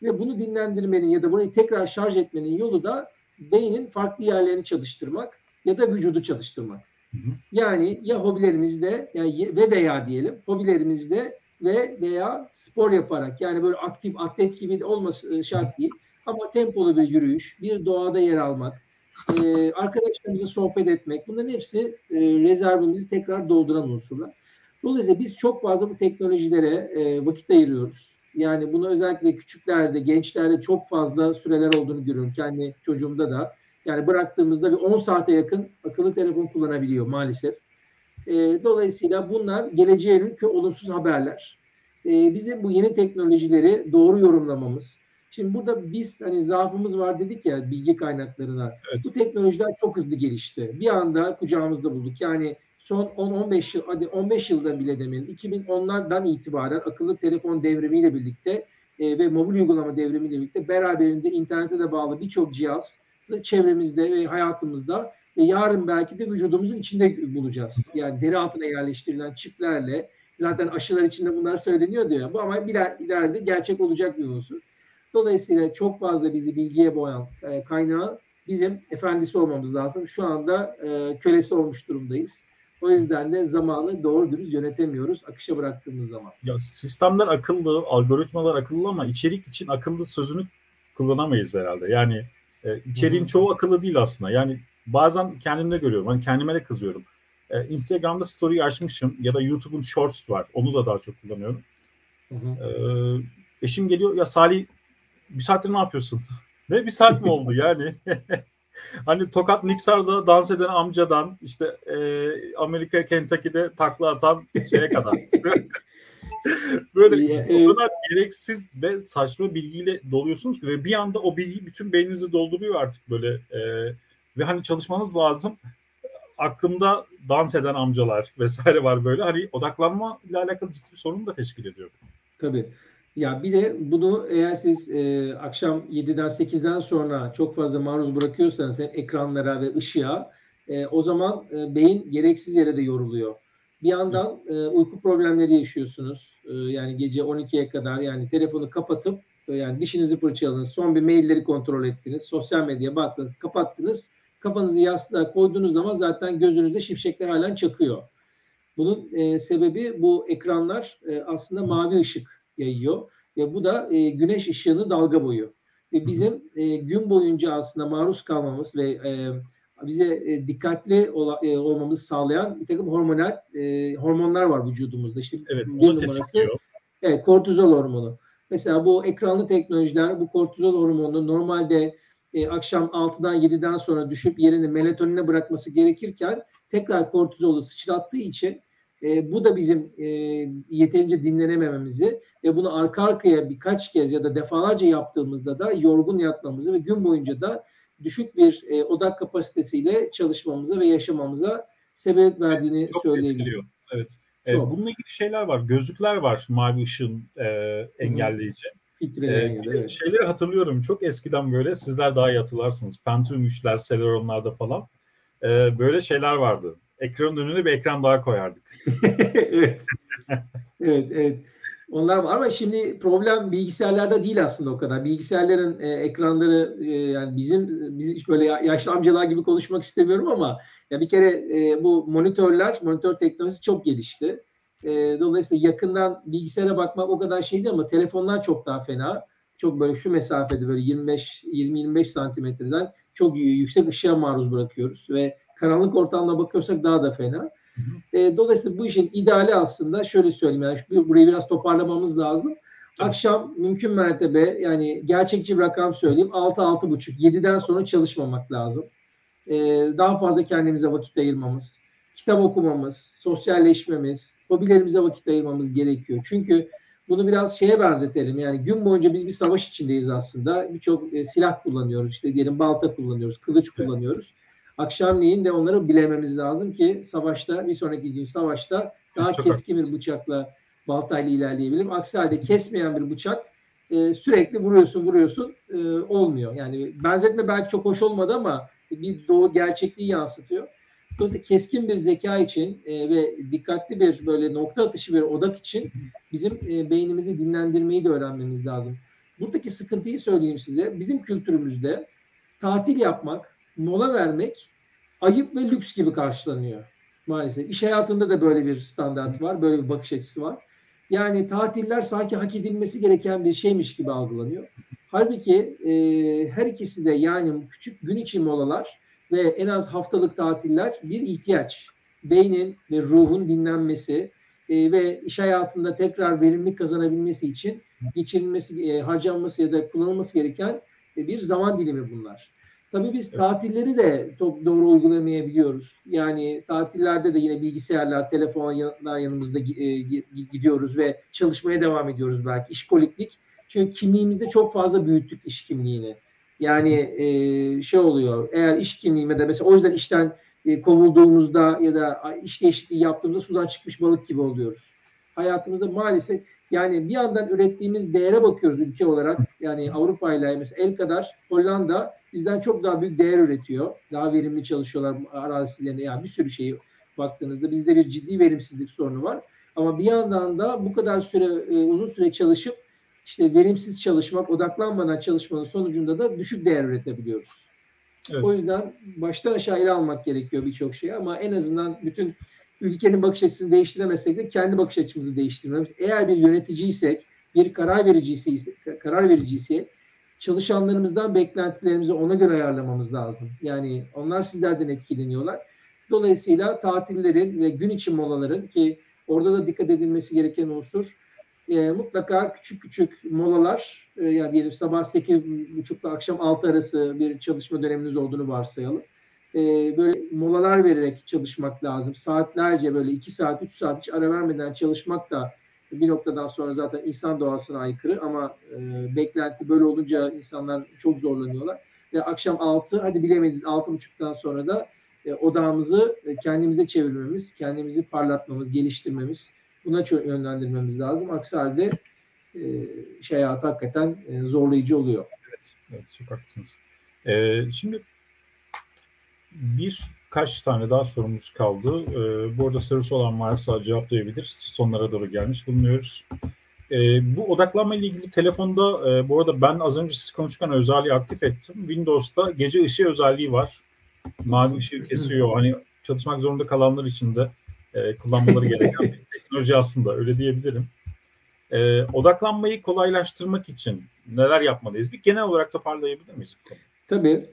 Ve bunu dinlendirmenin ya da burayı tekrar şarj etmenin yolu da beynin farklı yerlerini çalıştırmak ya da vücudu çalıştırmak. Yani ya hobilerimizde yani ve veya diyelim hobilerimizde ve veya spor yaparak yani böyle aktif atlet gibi olması e, şart değil ama tempolu bir yürüyüş, bir doğada yer almak, e, arkadaşlarımızla sohbet etmek bunların hepsi e, rezervimizi tekrar dolduran unsurlar. Dolayısıyla biz çok fazla bu teknolojilere e, vakit ayırıyoruz. Yani bunu özellikle küçüklerde, gençlerde çok fazla süreler olduğunu görüyorum. Kendi çocuğumda da yani bıraktığımızda bir 10 saate yakın akıllı telefon kullanabiliyor maalesef. E, dolayısıyla bunlar geleceğe yönelik olumsuz haberler. E, bizim bu yeni teknolojileri doğru yorumlamamız. Şimdi burada biz hani zaafımız var dedik ya bilgi kaynaklarına. Evet. Bu teknolojiler çok hızlı gelişti. Bir anda kucağımızda bulduk. Yani son 10-15 yıl, hadi 15 yıldan bile demeyelim. 2010'lardan itibaren akıllı telefon devrimiyle birlikte e, ve mobil uygulama devrimiyle birlikte beraberinde internete de bağlı birçok cihaz çevremizde ve hayatımızda ve yarın belki de vücudumuzun içinde bulacağız. Yani deri altına yerleştirilen çiplerle zaten aşılar içinde bunlar söyleniyor diyor. Bu ama ileride gerçek olacak bir unsur. Dolayısıyla çok fazla bizi bilgiye boyan e, kaynağı bizim efendisi olmamız lazım. Şu anda e, kölesi olmuş durumdayız. O yüzden de zamanı doğru dürüst yönetemiyoruz akışa bıraktığımız zaman. Ya sistemler akıllı, algoritmalar akıllı ama içerik için akıllı sözünü kullanamayız herhalde. Yani e, içeriğin çoğu akıllı değil aslında. Yani bazen kendimde görüyorum. Hani kendime de kızıyorum. Ee, Instagram'da story açmışım ya da YouTube'un Shorts var. Onu da daha çok kullanıyorum. Hı hı. Ee, eşim geliyor ya Salih bir saattir ne yapıyorsun? ne bir saat mi oldu yani? hani Tokat Niksar'da dans eden amcadan işte e, Amerika Kentucky'de takla atan şeye kadar. Böyle yeah, o kadar gereksiz ve saçma bilgiyle doluyorsunuz ki ve bir anda o bilgi bütün beyninizi dolduruyor artık böyle e, ve hani çalışmanız lazım. Aklımda dans eden amcalar vesaire var böyle. Hani odaklanma ile alakalı ciddi bir sorun da teşkil ediyor. Tabii. Ya bir de bunu eğer siz e, akşam 7'den 8'den sonra çok fazla maruz bırakıyorsanız ekranlara ve ışığa e, o zaman e, beyin gereksiz yere de yoruluyor. Bir yandan e, uyku problemleri yaşıyorsunuz. E, yani gece 12'ye kadar yani telefonu kapatıp e, yani dişinizi fırçaladınız, son bir mailleri kontrol ettiniz, sosyal medyaya baktınız, kapattınız. Kafanızı yastığa koyduğunuz zaman zaten gözünüzde şimşekler halen çakıyor. Bunun e, sebebi bu ekranlar e, aslında mavi ışık yayıyor ve bu da e, güneş ışığını dalga boyu. Ve bizim e, gün boyunca aslında maruz kalmamız ve e, bize e, dikkatli ola, e, olmamızı sağlayan bir takım hormonal e, hormonlar var vücudumuzda. İşte evet, bir numarası evet, kortizol hormonu. Mesela bu ekranlı teknolojiler bu kortizol hormonunu normalde e, akşam 6'dan 7'den sonra düşüp yerini melatonine bırakması gerekirken tekrar kortizolu sıçrattığı için e, bu da bizim e, yeterince dinlenemememizi ve bunu arka arkaya birkaç kez ya da defalarca yaptığımızda da yorgun yatmamızı ve gün boyunca da düşük bir e, odak kapasitesiyle çalışmamıza ve yaşamamıza sebep verdiğini Çok söyleyebilirim. Evet. E, bununla ilgili şeyler var. Gözlükler var mavi ışın e, engelleyici. Ee, evet. Şeyleri hatırlıyorum. Çok eskiden böyle sizler daha iyi hatırlarsınız. Pentium 3'ler, Celeron'larda falan. Ee, böyle şeyler vardı. Ekranın önüne bir ekran daha koyardık. evet. evet, evet. Onlar var ama şimdi problem bilgisayarlarda değil aslında o kadar. Bilgisayarların e, ekranları e, yani bizim biz böyle yaşlı amcalar gibi konuşmak istemiyorum ama ya bir kere e, bu monitörler, monitör teknolojisi çok gelişti. E, dolayısıyla yakından bilgisayara bakmak o kadar şey değil ama telefonlar çok daha fena. Çok böyle şu mesafede böyle 25 20-25 santimetreden çok yüksek ışığa maruz bırakıyoruz ve karanlık ortamda bakıyorsak daha da fena. E, dolayısıyla bu işin ideali aslında şöyle söyleyeyim yani burayı biraz toparlamamız lazım. Tabii. Akşam mümkün mertebe yani gerçekçi bir rakam söyleyeyim 6-6.5 7'den sonra çalışmamak lazım. E, daha fazla kendimize vakit ayırmamız, kitap okumamız, sosyalleşmemiz, hobilerimize vakit ayırmamız gerekiyor. Çünkü bunu biraz şeye benzetelim. Yani gün boyunca biz bir savaş içindeyiz aslında. Birçok e, silah kullanıyoruz. İşte diyelim balta kullanıyoruz, kılıç kullanıyoruz. Akşamleyin de onları bilememiz lazım ki savaşta bir sonraki gün savaşta daha Çok keskin bir bıçakla baltayla ilerleyebilirim. Aksi halde kesmeyen bir bıçak e, sürekli vuruyorsun vuruyorsun e, olmuyor. Yani benzetme belki çok hoş olmadı ama bir doğu gerçekliği yansıtıyor. Dolayısıyla keskin bir zeka için e, ve dikkatli bir böyle nokta atışı bir odak için bizim e, beynimizi dinlendirmeyi de öğrenmemiz lazım. Buradaki sıkıntıyı söyleyeyim size. Bizim kültürümüzde tatil yapmak, mola vermek ayıp ve lüks gibi karşılanıyor maalesef. İş hayatında da böyle bir standart var, böyle bir bakış açısı var. Yani tatiller sanki hak edilmesi gereken bir şeymiş gibi algılanıyor. Halbuki e, her ikisi de yani küçük gün içi molalar ve en az haftalık tatiller bir ihtiyaç. Beynin ve ruhun dinlenmesi e, ve iş hayatında tekrar verimlilik kazanabilmesi için geçirilmesi, e, harcanması ya da kullanılması gereken e, bir zaman dilimi bunlar. Tabii biz tatilleri de çok doğru uygulamayabiliyoruz. Yani tatillerde de yine bilgisayarlar, telefonlar yanımızda e, gidiyoruz ve çalışmaya devam ediyoruz belki. İşkoliklik. Çünkü kimliğimizde çok fazla büyüttük iş kimliğini. Yani e, şey oluyor. Eğer iş kimliğime de mesela o yüzden işten e, kovulduğumuzda ya da iş değişikliği yaptığımızda sudan çıkmış balık gibi oluyoruz. Hayatımızda maalesef yani bir yandan ürettiğimiz değere bakıyoruz ülke olarak. Yani Avrupa ile mesela el kadar Hollanda bizden çok daha büyük değer üretiyor. Daha verimli çalışıyorlar arazilerinde. Yani bir sürü şeyi baktığınızda bizde bir ciddi verimsizlik sorunu var. Ama bir yandan da bu kadar süre e, uzun süre çalışıp işte verimsiz çalışmak, odaklanmadan çalışmanın sonucunda da düşük değer üretebiliyoruz. Evet. O yüzden baştan aşağı ele almak gerekiyor birçok şey ama en azından bütün ülkenin bakış açısını değiştiremezsek de kendi bakış açımızı değiştirmemiz. Eğer bir yöneticiysek, bir karar vericiysek, karar vericiysek çalışanlarımızdan beklentilerimizi ona göre ayarlamamız lazım. Yani onlar sizlerden etkileniyorlar. Dolayısıyla tatillerin ve gün içi molaların ki orada da dikkat edilmesi gereken unsur e, mutlaka küçük küçük molalar e, yani diyelim sabah 8.30 ile akşam 6 arası bir çalışma döneminiz olduğunu varsayalım. E, böyle molalar vererek çalışmak lazım. Saatlerce böyle 2 saat 3 saat hiç ara vermeden çalışmak da bir noktadan sonra zaten insan doğasına aykırı ama e, beklenti böyle olunca insanlar çok zorlanıyorlar. Ve akşam 6 hadi bilemediniz 6.30'dan sonra da e, odağımızı e, kendimize çevirmemiz, kendimizi parlatmamız, geliştirmemiz buna çok yönlendirmemiz lazım. Aksi halde e, şey hayatı hakikaten e, zorlayıcı oluyor. Evet, evet çok haklısınız. Ee, şimdi birkaç tane daha sorumuz kaldı. Ee, bu arada sorusu olan varsa cevaplayabilir. Sonlara doğru gelmiş bulunuyoruz. Ee, bu odaklanma ile ilgili telefonda e, bu arada ben az önce siz konuşurken özelliği aktif ettim. Windows'ta gece ışığı özelliği var. Mavi ışığı kesiyor. Hani çalışmak zorunda kalanlar için de e, kullanmaları gereken bir teknoloji aslında öyle diyebilirim. E, odaklanmayı kolaylaştırmak için neler yapmalıyız? Bir genel olarak toparlayabilir miyiz? Tabii.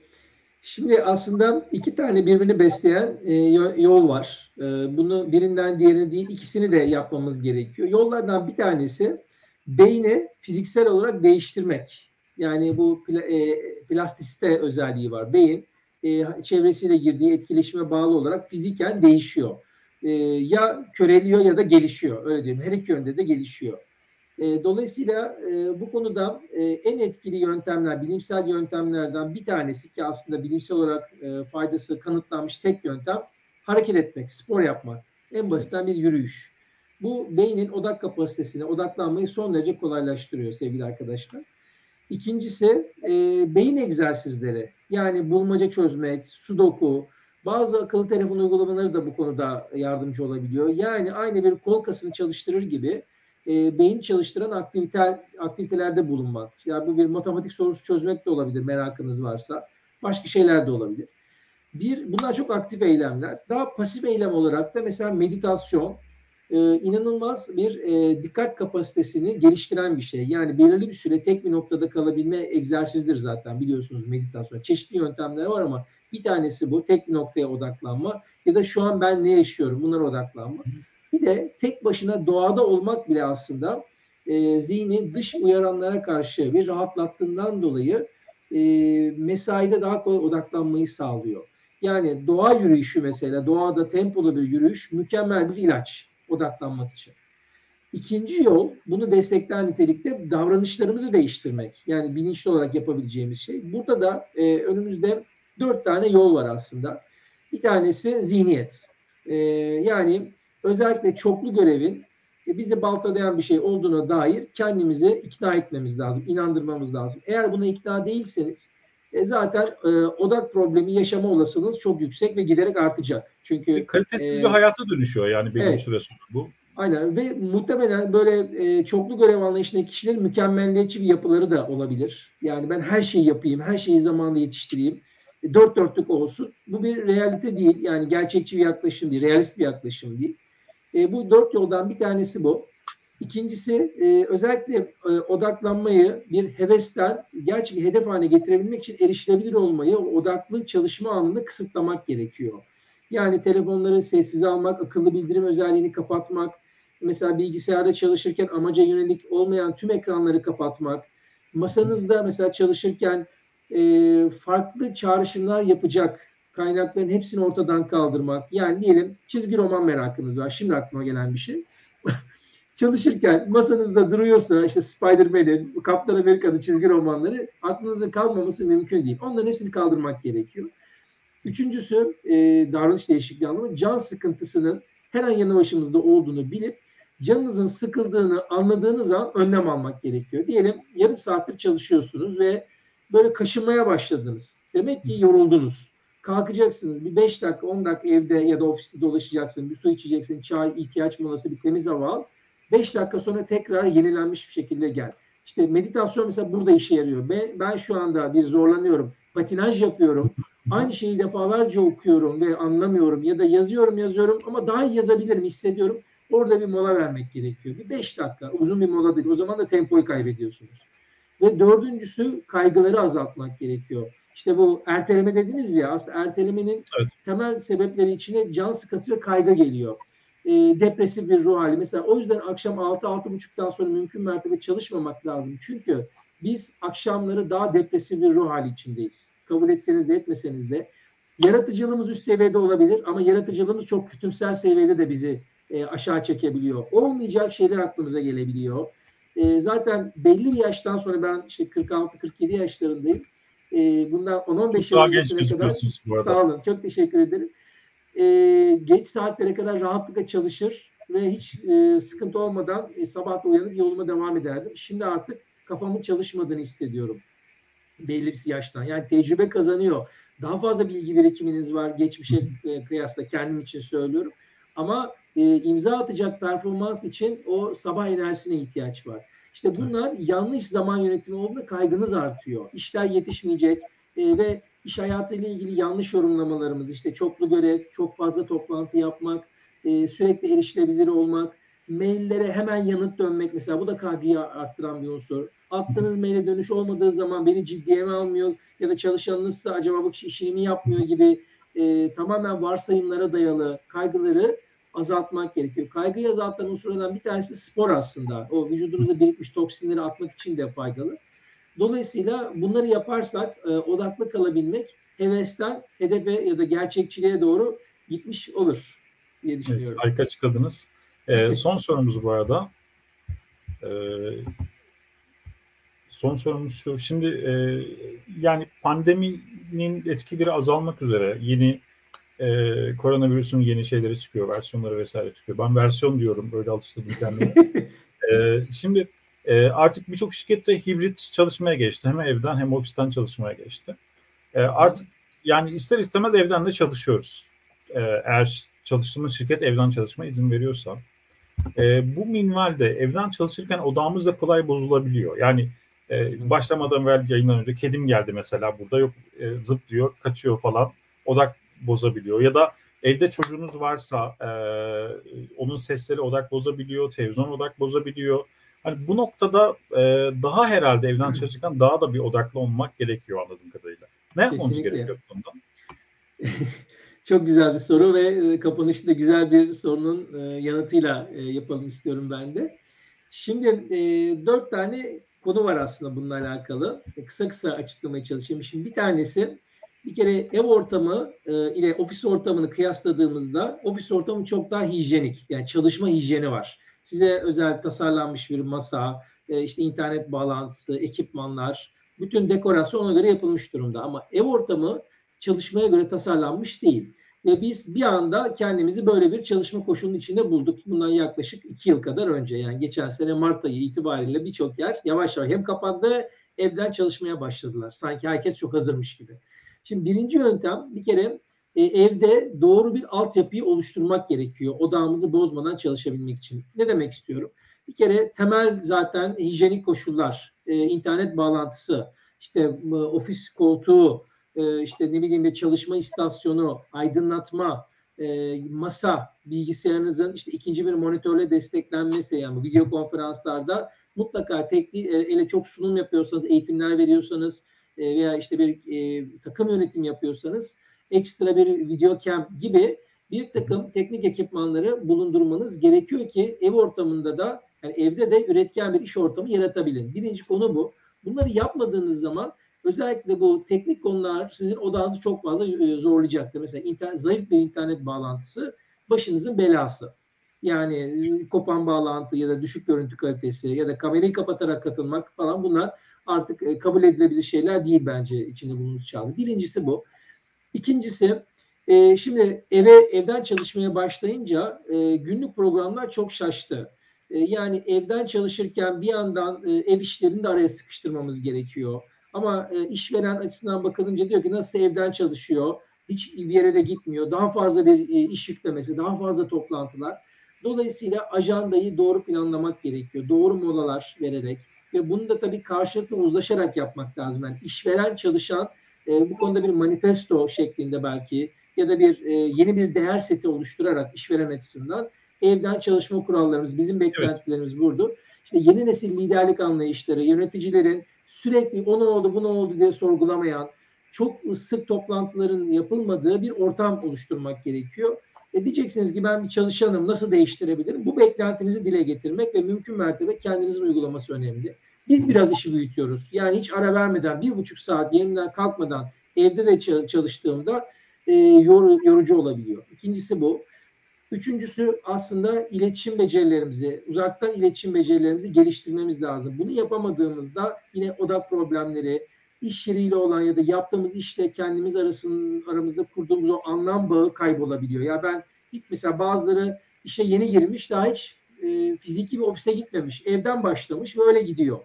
Şimdi aslında iki tane birbirini besleyen e, yol var. E, bunu birinden diğerini değil ikisini de yapmamız gerekiyor. Yollardan bir tanesi beyni fiziksel olarak değiştirmek. Yani bu pla, e, plastisite özelliği var. Beyin e, çevresiyle girdiği etkileşime bağlı olarak fiziken değişiyor. E, ya köreliyor ya da gelişiyor. Öyle diyeyim. Her iki yönde de gelişiyor. E, dolayısıyla e, bu konuda e, en etkili yöntemler, bilimsel yöntemlerden bir tanesi ki aslında bilimsel olarak faydası kanıtlanmış tek yöntem hareket etmek, spor yapmak. En basitten bir yürüyüş. Bu beynin odak kapasitesini, odaklanmayı son derece kolaylaştırıyor sevgili arkadaşlar. İkincisi beyin egzersizleri. Yani bulmaca çözmek, sudoku, bazı akıllı telefon uygulamaları da bu konuda yardımcı olabiliyor. Yani aynı bir kol kasını çalıştırır gibi e, beyin çalıştıran aktivite, aktivitelerde bulunmak. Yani bu bir matematik sorusu çözmek de olabilir merakınız varsa. Başka şeyler de olabilir. Bir, bunlar çok aktif eylemler. Daha pasif eylem olarak da mesela meditasyon e, inanılmaz bir e, dikkat kapasitesini geliştiren bir şey. Yani belirli bir süre tek bir noktada kalabilme egzersizdir zaten biliyorsunuz meditasyon. Çeşitli yöntemler var ama bir tanesi bu tek bir noktaya odaklanma ya da şu an ben ne yaşıyorum bunlara odaklanma. Bir de tek başına doğada olmak bile aslında e, zihni dış uyaranlara karşı bir rahatlattığından dolayı e, mesaide daha kolay odaklanmayı sağlıyor. Yani doğa yürüyüşü mesela doğada tempolu bir yürüyüş mükemmel bir ilaç odaklanmak için. İkinci yol bunu destekleyen nitelikte davranışlarımızı değiştirmek. Yani bilinçli olarak yapabileceğimiz şey. Burada da e, önümüzde dört tane yol var aslında. Bir tanesi zihniyet. E, yani özellikle çoklu görevin e, bizi baltalayan bir şey olduğuna dair kendimizi ikna etmemiz lazım, inandırmamız lazım. Eğer buna ikna değilseniz e, zaten e, odak problemi yaşama olasılığınız çok yüksek ve giderek artacak. Çünkü e, kalitesiz e, bir hayata dönüşüyor yani belli evet, süre sonra bu. Aynen ve muhtemelen böyle e, çoklu görev anlayışındaki kişilerin mükemmelliyetçi bir yapıları da olabilir. Yani ben her şeyi yapayım, her şeyi zamanında yetiştireyim. E, dört dörtlük olsun. Bu bir realite değil. Yani gerçekçi bir yaklaşım değil, realist bir yaklaşım değil. E, bu dört yoldan bir tanesi bu. İkincisi e, özellikle e, odaklanmayı bir hevesten gerçek bir hedef haline getirebilmek için erişilebilir olmayı odaklı çalışma anını kısıtlamak gerekiyor. Yani telefonları sessize almak, akıllı bildirim özelliğini kapatmak, mesela bilgisayarda çalışırken amaca yönelik olmayan tüm ekranları kapatmak, masanızda mesela çalışırken e, farklı çağrışımlar yapacak kaynakların hepsini ortadan kaldırmak. Yani diyelim çizgi roman merakınız var. Şimdi aklıma gelen bir şey. Çalışırken masanızda duruyorsa işte Spider-Man'in, Kaptan Amerika'nın çizgi romanları aklınıza kalmaması mümkün değil. Onların hepsini kaldırmak gerekiyor. Üçüncüsü e, davranış değişikliği anlamı can sıkıntısının her an yanı başımızda olduğunu bilip canınızın sıkıldığını anladığınız an önlem almak gerekiyor. Diyelim yarım saattir çalışıyorsunuz ve böyle kaşınmaya başladınız. Demek ki yoruldunuz kalkacaksınız. Bir 5 dakika 10 dakika evde ya da ofiste dolaşacaksın. Bir su içeceksin. Çay, ihtiyaç molası, bir temiz hava al. 5 dakika sonra tekrar yenilenmiş bir şekilde gel. İşte meditasyon mesela burada işe yarıyor. Ben, ben şu anda bir zorlanıyorum. Patinaj yapıyorum. Aynı şeyi defalarca okuyorum ve anlamıyorum ya da yazıyorum yazıyorum ama daha iyi yazabilirim hissediyorum. Orada bir mola vermek gerekiyor. Bir 5 dakika uzun bir mola değil. O zaman da tempoyu kaybediyorsunuz. Ve dördüncüsü kaygıları azaltmak gerekiyor. İşte bu erteleme dediniz ya aslında ertelemenin evet. temel sebepleri içine can sıkıntı ve kaygı geliyor. E, depresif bir ruh hali. Mesela o yüzden akşam 6-6.30'dan sonra mümkün mertebe çalışmamak lazım. Çünkü biz akşamları daha depresif bir ruh hali içindeyiz. Kabul etseniz de etmeseniz de. Yaratıcılığımız üst seviyede olabilir ama yaratıcılığımız çok kütümsel seviyede de bizi e, aşağı çekebiliyor. Olmayacak şeyler aklımıza gelebiliyor. E, zaten belli bir yaştan sonra ben işte 46-47 yaşlarındayım. E, bundan 10-15 yıl öncesine kadar sağ olun. Çok teşekkür ederim. E, geç saatlere kadar rahatlıkla çalışır ve hiç e, sıkıntı olmadan e, sabah uyanıp yoluma devam ederdim. Şimdi artık kafamın çalışmadığını hissediyorum. Belli bir yaştan. Yani tecrübe kazanıyor. Daha fazla bilgi birikiminiz var geçmişe e, kıyasla kendim için söylüyorum. Ama e, imza atacak performans için o sabah enerjisine ihtiyaç var. İşte bunlar yanlış zaman yönetimi olduğunda kaygınız artıyor. İşler yetişmeyecek e, ve iş hayatıyla ilgili yanlış yorumlamalarımız işte çoklu görev, çok fazla toplantı yapmak, e, sürekli erişilebilir olmak, maillere hemen yanıt dönmek mesela bu da kaygıyı arttıran bir unsur. Attığınız maile dönüş olmadığı zaman beni ciddiye mi almıyor ya da çalışanınızsa acaba bu kişi işini mi yapmıyor gibi e, tamamen varsayımlara dayalı kaygıları azaltmak gerekiyor. Kaygıyı azaltan unsurlardan bir tanesi spor aslında. O vücudunuzda birikmiş toksinleri atmak için de faydalı. Dolayısıyla bunları yaparsak e, odaklı kalabilmek hevesten hedefe ya da gerçekçiliğe doğru gitmiş olur diye düşünüyorum. Evet, harika açıkladınız. Ee, son sorumuz bu arada. Ee, son sorumuz şu. Şimdi e, yani pandeminin etkileri azalmak üzere yeni e, koronavirüsün yeni şeyleri çıkıyor, versiyonları vesaire çıkıyor. Ben versiyon diyorum, böyle alıştırdım kendimi. e, şimdi e, artık birçok şirkette hibrit çalışmaya geçti. Hem evden hem ofisten çalışmaya geçti. E, artık yani ister istemez evden de çalışıyoruz. E, eğer çalıştığımız şirket evden çalışma izin veriyorsa. E, bu minvalde evden çalışırken odağımız da kolay bozulabiliyor. Yani e, başlamadan evvel yayından önce kedim geldi mesela burada yok e, zıp diyor kaçıyor falan. Odak bozabiliyor ya da evde çocuğunuz varsa e, onun sesleri odak bozabiliyor, televizyon odak bozabiliyor. Hani bu noktada e, daha herhalde evden çalışırken daha da bir odaklı olmak gerekiyor anladığım kadarıyla. Ne yapmamız Kesinlikle. gerekiyor bundan? Çok güzel bir soru ve e, kapanışı da güzel bir sorunun e, yanıtıyla e, yapalım istiyorum ben de. Şimdi dört tane konu var aslında bununla alakalı. Kısa kısa açıklamaya çalışayım. Şimdi bir tanesi bir kere ev ortamı ile ofis ortamını kıyasladığımızda ofis ortamı çok daha hijyenik. Yani çalışma hijyeni var. Size özel tasarlanmış bir masa, işte internet bağlantısı, ekipmanlar, bütün dekorasyon ona göre yapılmış durumda. Ama ev ortamı çalışmaya göre tasarlanmış değil. Ve biz bir anda kendimizi böyle bir çalışma koşulunun içinde bulduk. Bundan yaklaşık iki yıl kadar önce yani geçen sene Mart ayı itibariyle birçok yer yavaş yavaş hem kapandı evden çalışmaya başladılar. Sanki herkes çok hazırmış gibi. Şimdi birinci yöntem bir kere e, evde doğru bir altyapıyı oluşturmak gerekiyor. Odağımızı bozmadan çalışabilmek için. Ne demek istiyorum? Bir kere temel zaten hijyenik koşullar, e, internet bağlantısı, işte e, ofis koltuğu, e, işte ne bileyim bir çalışma istasyonu, aydınlatma, e, masa, bilgisayarınızın işte ikinci bir monitörle desteklenmesi yani video konferanslarda mutlaka tek e, ele çok sunum yapıyorsanız, eğitimler veriyorsanız e, veya işte bir e, takım yönetim yapıyorsanız ekstra bir video cam gibi bir takım teknik ekipmanları bulundurmanız gerekiyor ki ev ortamında da yani evde de üretken bir iş ortamı yaratabilin. Birinci konu bu. Bunları yapmadığınız zaman özellikle bu teknik konular sizin odağınızı çok fazla e, zorlayacaktır. Mesela internet, zayıf bir internet bağlantısı başınızın belası. Yani e, kopan bağlantı ya da düşük görüntü kalitesi ya da kamerayı kapatarak katılmak falan bunlar artık e, kabul edilebilir şeyler değil bence içinde bulunduğumuz çağda. Birincisi bu. İkincisi şimdi eve evden çalışmaya başlayınca günlük programlar çok şaştı. yani evden çalışırken bir yandan ev işlerini de araya sıkıştırmamız gerekiyor ama e, işveren açısından bakılınca diyor ki nasıl evden çalışıyor, hiç bir yere de gitmiyor, daha fazla bir e, iş yüklemesi, daha fazla toplantılar. Dolayısıyla ajandayı doğru planlamak gerekiyor. Doğru molalar vererek ve bunu da tabii karşılıklı uzlaşarak yapmak lazım. Yani işveren çalışan e, bu konuda bir manifesto şeklinde belki ya da bir e, yeni bir değer seti oluşturarak işveren açısından evden çalışma kurallarımız, bizim beklentilerimiz evet. burada. İşte yeni nesil liderlik anlayışları, yöneticilerin sürekli o ne oldu bu ne oldu diye sorgulamayan, çok sık toplantıların yapılmadığı bir ortam oluşturmak gerekiyor. E diyeceksiniz ki ben bir çalışanım nasıl değiştirebilirim? Bu beklentinizi dile getirmek ve mümkün mertebe kendinizin uygulaması önemli. Biz biraz işi büyütüyoruz. Yani hiç ara vermeden bir buçuk saat yerimden kalkmadan evde de çalıştığımda e, yor, yorucu olabiliyor. İkincisi bu. Üçüncüsü aslında iletişim becerilerimizi, uzaktan iletişim becerilerimizi geliştirmemiz lazım. Bunu yapamadığımızda yine odak problemleri, iş yeriyle olan ya da yaptığımız işle kendimiz arasının aramızda kurduğumuz o anlam bağı kaybolabiliyor. Ya ben ilk mesela bazıları işe yeni girmiş, daha hiç e, fiziki bir ofise gitmemiş, evden başlamış ve öyle gidiyor.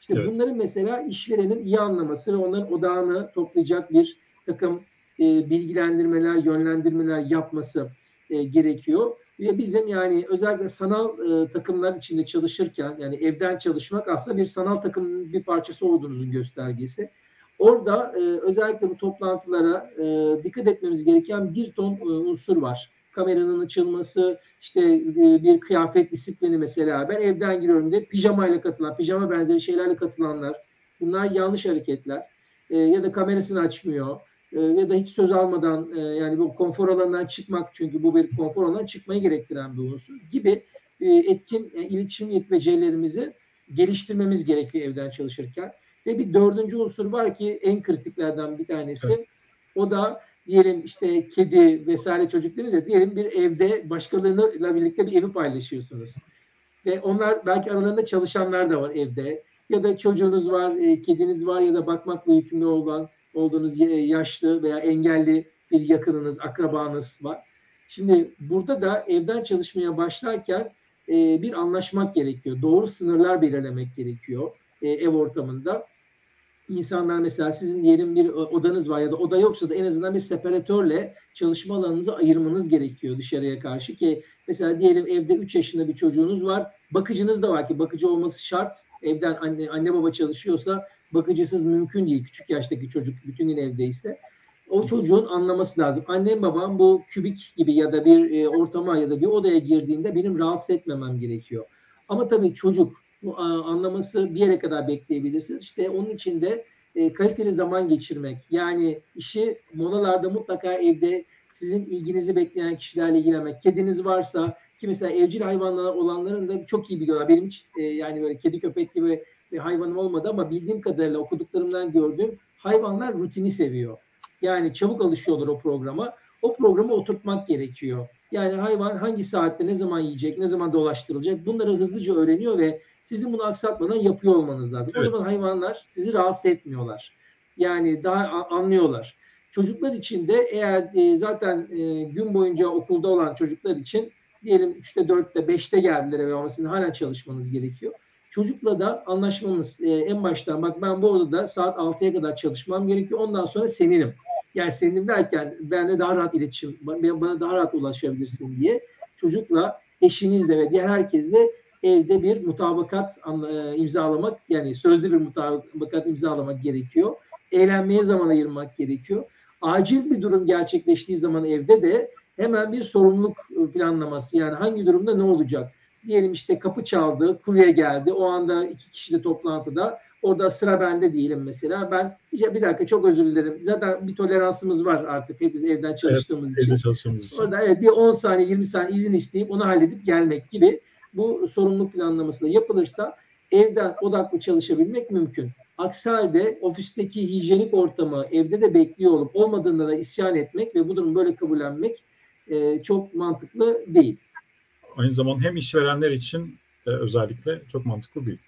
İşte evet. bunların mesela işverenin iyi anlaması ve onların odağını toplayacak bir takım e, bilgilendirmeler, yönlendirmeler yapması e, gerekiyor. Ve bizim yani özellikle sanal e, takımlar içinde çalışırken yani evden çalışmak aslında bir sanal takımın bir parçası olduğunuzun göstergesi. Orada e, özellikle bu toplantılara e, dikkat etmemiz gereken bir ton e, unsur var. Kameranın açılması, işte e, bir kıyafet disiplini mesela. Ben evden giriyorum de pijamayla katılan, pijama benzeri şeylerle katılanlar. Bunlar yanlış hareketler. E, ya da kamerasını açmıyor e, ya da hiç söz almadan e, yani bu konfor alanından çıkmak çünkü bu bir konfor alanından çıkmayı gerektiren bir unsur gibi e, etkin e, iletişim becerilerimizi geliştirmemiz gerekiyor evden çalışırken. Ve bir dördüncü unsur var ki en kritiklerden bir tanesi. Evet. O da diyelim işte kedi vesaire çocuk ya diyelim bir evde başkalarıyla birlikte bir evi paylaşıyorsunuz. Ve onlar belki aralarında çalışanlar da var evde. Ya da çocuğunuz var, e, kediniz var ya da bakmakla yükümlü olan olduğunuz yaşlı veya engelli bir yakınınız, akrabanız var. Şimdi burada da evden çalışmaya başlarken e, bir anlaşmak gerekiyor. Doğru sınırlar belirlemek gerekiyor e, ev ortamında. İnsanlar mesela sizin diyelim bir odanız var ya da oda yoksa da en azından bir separatörle çalışma alanınızı ayırmanız gerekiyor dışarıya karşı ki mesela diyelim evde 3 yaşında bir çocuğunuz var. Bakıcınız da var ki bakıcı olması şart. Evden anne anne baba çalışıyorsa bakıcısız mümkün değil küçük yaştaki çocuk bütün gün evdeyse. O çocuğun anlaması lazım. Annem babam bu kübik gibi ya da bir e, ortama ya da bir odaya girdiğinde benim rahatsız etmemem gerekiyor. Ama tabii çocuk bu anlaması bir yere kadar bekleyebilirsiniz. İşte onun için de e, kaliteli zaman geçirmek. Yani işi molalarda mutlaka evde sizin ilginizi bekleyen kişilerle ilgilenmek. Kediniz varsa ki mesela evcil hayvanlar olanların da çok iyi biliyorlar. Benim hiç e, yani böyle kedi köpek gibi bir hayvanım olmadı ama bildiğim kadarıyla okuduklarımdan gördüğüm hayvanlar rutini seviyor. Yani çabuk alışıyorlar o programa. O programı oturtmak gerekiyor. Yani hayvan hangi saatte ne zaman yiyecek, ne zaman dolaştırılacak bunları hızlıca öğreniyor ve sizin bunu aksatmadan yapıyor olmanız lazım. Evet. O zaman hayvanlar sizi rahatsız etmiyorlar. Yani daha anlıyorlar. Çocuklar için de eğer e, zaten e, gün boyunca okulda olan çocuklar için diyelim 3'te 4'te 5'te geldiler ve ama sizin hala çalışmanız gerekiyor. Çocukla da anlaşmamız e, en baştan bak ben bu odada saat 6'ya kadar çalışmam gerekiyor. Ondan sonra seninim. Yani seninim derken benle daha rahat iletişim, bana daha rahat ulaşabilirsin diye çocukla, eşinizle ve diğer herkesle evde bir mutabakat e, imzalamak yani sözlü bir mutabakat imzalamak gerekiyor. Eğlenmeye zaman ayırmak gerekiyor. Acil bir durum gerçekleştiği zaman evde de hemen bir sorumluluk e, planlaması yani hangi durumda ne olacak? Diyelim işte kapı çaldı, kurye geldi. O anda iki kişi de toplantıda. Orada sıra bende diyelim mesela. Ben bir dakika çok özür dilerim. Zaten bir toleransımız var artık hepimiz evden çalıştığımız evet, için. Evde çalıştığımız için. Orada evet bir 10 saniye 20 saniye izin isteyip onu halledip gelmek gibi bu sorumluluk planlaması da yapılırsa evden odaklı çalışabilmek mümkün. Aksi halde ofisteki hijyenik ortamı evde de bekliyor olup olmadığında da isyan etmek ve bu durumu böyle kabullenmek e, çok mantıklı değil. Aynı zamanda hem işverenler için e, özellikle çok mantıklı değil.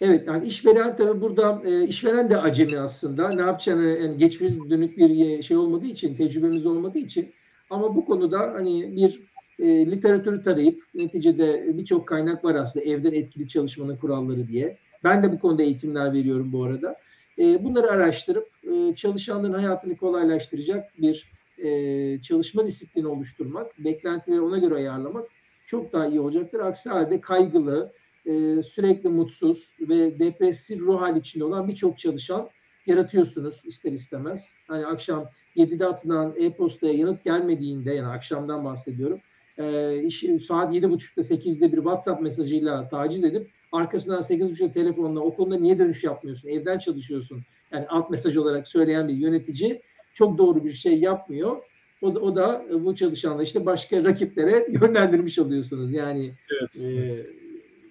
Evet yani işveren tabii burada e, işveren de acemi aslında. Ne yapacağını yani geçmiş dönük bir şey olmadığı için, tecrübemiz olmadığı için ama bu konuda hani bir e, literatürü tarayıp neticede birçok kaynak var aslında evden etkili çalışmanın kuralları diye. Ben de bu konuda eğitimler veriyorum bu arada. E, bunları araştırıp e, çalışanların hayatını kolaylaştıracak bir e, çalışma disiplini oluşturmak, beklentileri ona göre ayarlamak çok daha iyi olacaktır. Aksi halde kaygılı, e, sürekli mutsuz ve depresif ruh hali içinde olan birçok çalışan yaratıyorsunuz ister istemez. Hani akşam 7'de atılan e-postaya yanıt gelmediğinde yani akşamdan bahsediyorum e, saat 7.30'da 8'de bir WhatsApp mesajıyla taciz edip arkasından 8.5 telefonla o konuda niye dönüş yapmıyorsun? Evden çalışıyorsun. Yani alt mesaj olarak söyleyen bir yönetici çok doğru bir şey yapmıyor. O da, o da bu çalışanla işte başka rakiplere yönlendirmiş oluyorsunuz. Yani Evet, e, evet.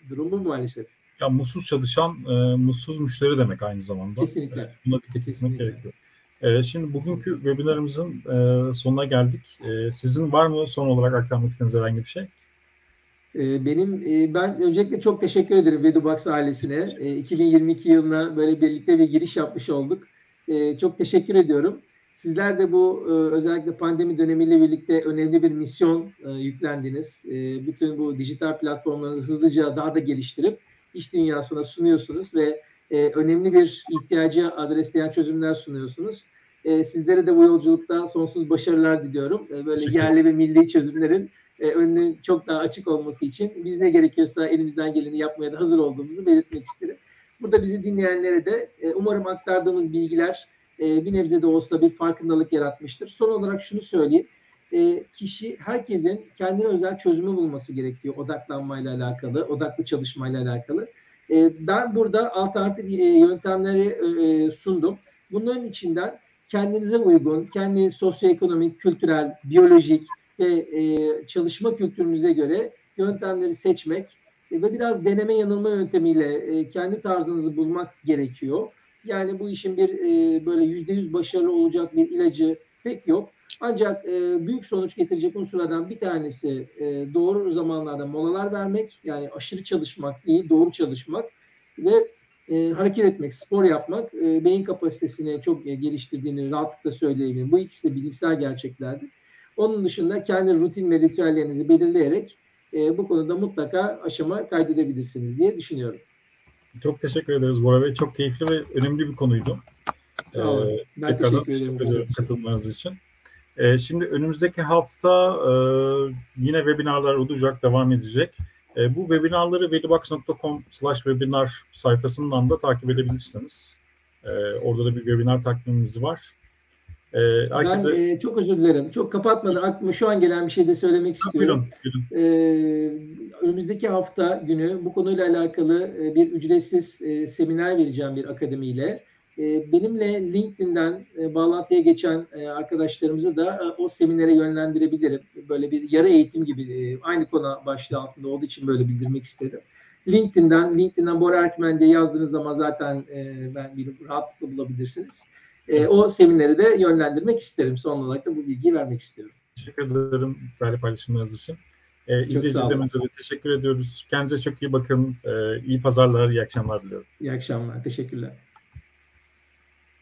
durum bu maalesef. Ya mutsuz çalışan e, mutsuz müşteri demek aynı zamanda. Kesinlikle. E, buna dikkat etmek gerekiyor. E, şimdi bugünkü webinarımızın e, sonuna geldik. E, sizin var mı son olarak aktarmak istediğiniz herhangi bir şey? Ee, Benim e, ben öncelikle çok teşekkür ederim Vedubox ailesine. E, 2022 yılına böyle birlikte bir giriş yapmış olduk. E, Çok teşekkür ediyorum. Sizler de bu e, özellikle pandemi dönemiyle birlikte önemli bir misyon e, yüklendiniz. E, Bütün bu dijital platformlarınızı hızlıca daha da geliştirip iş dünyasına sunuyorsunuz ve önemli bir ihtiyaca adresleyen çözümler sunuyorsunuz. Sizlere de bu yolculukta sonsuz başarılar diliyorum. Böyle yerli ve milli çözümlerin önünün çok daha açık olması için biz ne gerekiyorsa elimizden geleni yapmaya da hazır olduğumuzu belirtmek isterim. Burada bizi dinleyenlere de umarım aktardığımız bilgiler e, bir nebze de olsa bir farkındalık yaratmıştır. Son olarak şunu söyleyeyim. E, kişi, herkesin kendine özel çözümü bulması gerekiyor odaklanmayla alakalı, odaklı çalışmayla alakalı. E, ben burada alternatif yöntemleri sundum. Bunların içinden kendinize uygun, kendi sosyoekonomik, kültürel, biyolojik, ve çalışma kültürünüze göre yöntemleri seçmek ve biraz deneme yanılma yöntemiyle kendi tarzınızı bulmak gerekiyor. Yani bu işin bir e, böyle yüzde yüz başarılı olacak bir ilacı pek yok. Ancak e, büyük sonuç getirecek unsurlardan bir tanesi e, doğru zamanlarda molalar vermek, yani aşırı çalışmak değil, doğru çalışmak ve e, hareket etmek, spor yapmak, e, beyin kapasitesini çok e, geliştirdiğini rahatlıkla söyleyebilirim. Bu ikisi de bilimsel gerçeklerdir. Onun dışında kendi rutin ve ritüellerinizi belirleyerek e, bu konuda mutlaka aşama kaydedebilirsiniz diye düşünüyorum. Çok teşekkür ederiz Bora Bey. Çok keyifli ve önemli bir konuydu. Sağ olun. Ee, ben tekrardan teşekkür ederim. ediyorum katılmanız için. Ee, şimdi önümüzdeki hafta e, yine webinarlar olacak, devam edecek. E, bu webinarları vedibox.com slash webinar sayfasından da takip edebilirsiniz. E, orada da bir webinar takvimimiz var. E, herkese... Ben e, çok özür dilerim. Çok kapatmadan aklıma şu an gelen bir şey de söylemek istiyorum. Buyurun, buyurun. Ee, önümüzdeki hafta günü bu konuyla alakalı e, bir ücretsiz e, seminer vereceğim bir akademiyle. E, benimle LinkedIn'den e, bağlantıya geçen e, arkadaşlarımızı da e, o seminere yönlendirebilirim. Böyle bir yarı eğitim gibi e, aynı konu başlığı altında olduğu için böyle bildirmek istedim. LinkedIn'den, LinkedIn'den Bora Erkmen diye yazdığınız zaman zaten e, ben bir rahatlıkla bulabilirsiniz. E, o semineri de yönlendirmek isterim. Son olarak da bu bilgiyi vermek isterim. Teşekkür ederim değerli paylaşımlarınız için. Olun. izleyicilerimize de teşekkür ediyoruz. Kendinize çok iyi bakın. Ee, iyi pazarlar, iyi akşamlar diliyorum. İyi akşamlar. Teşekkürler.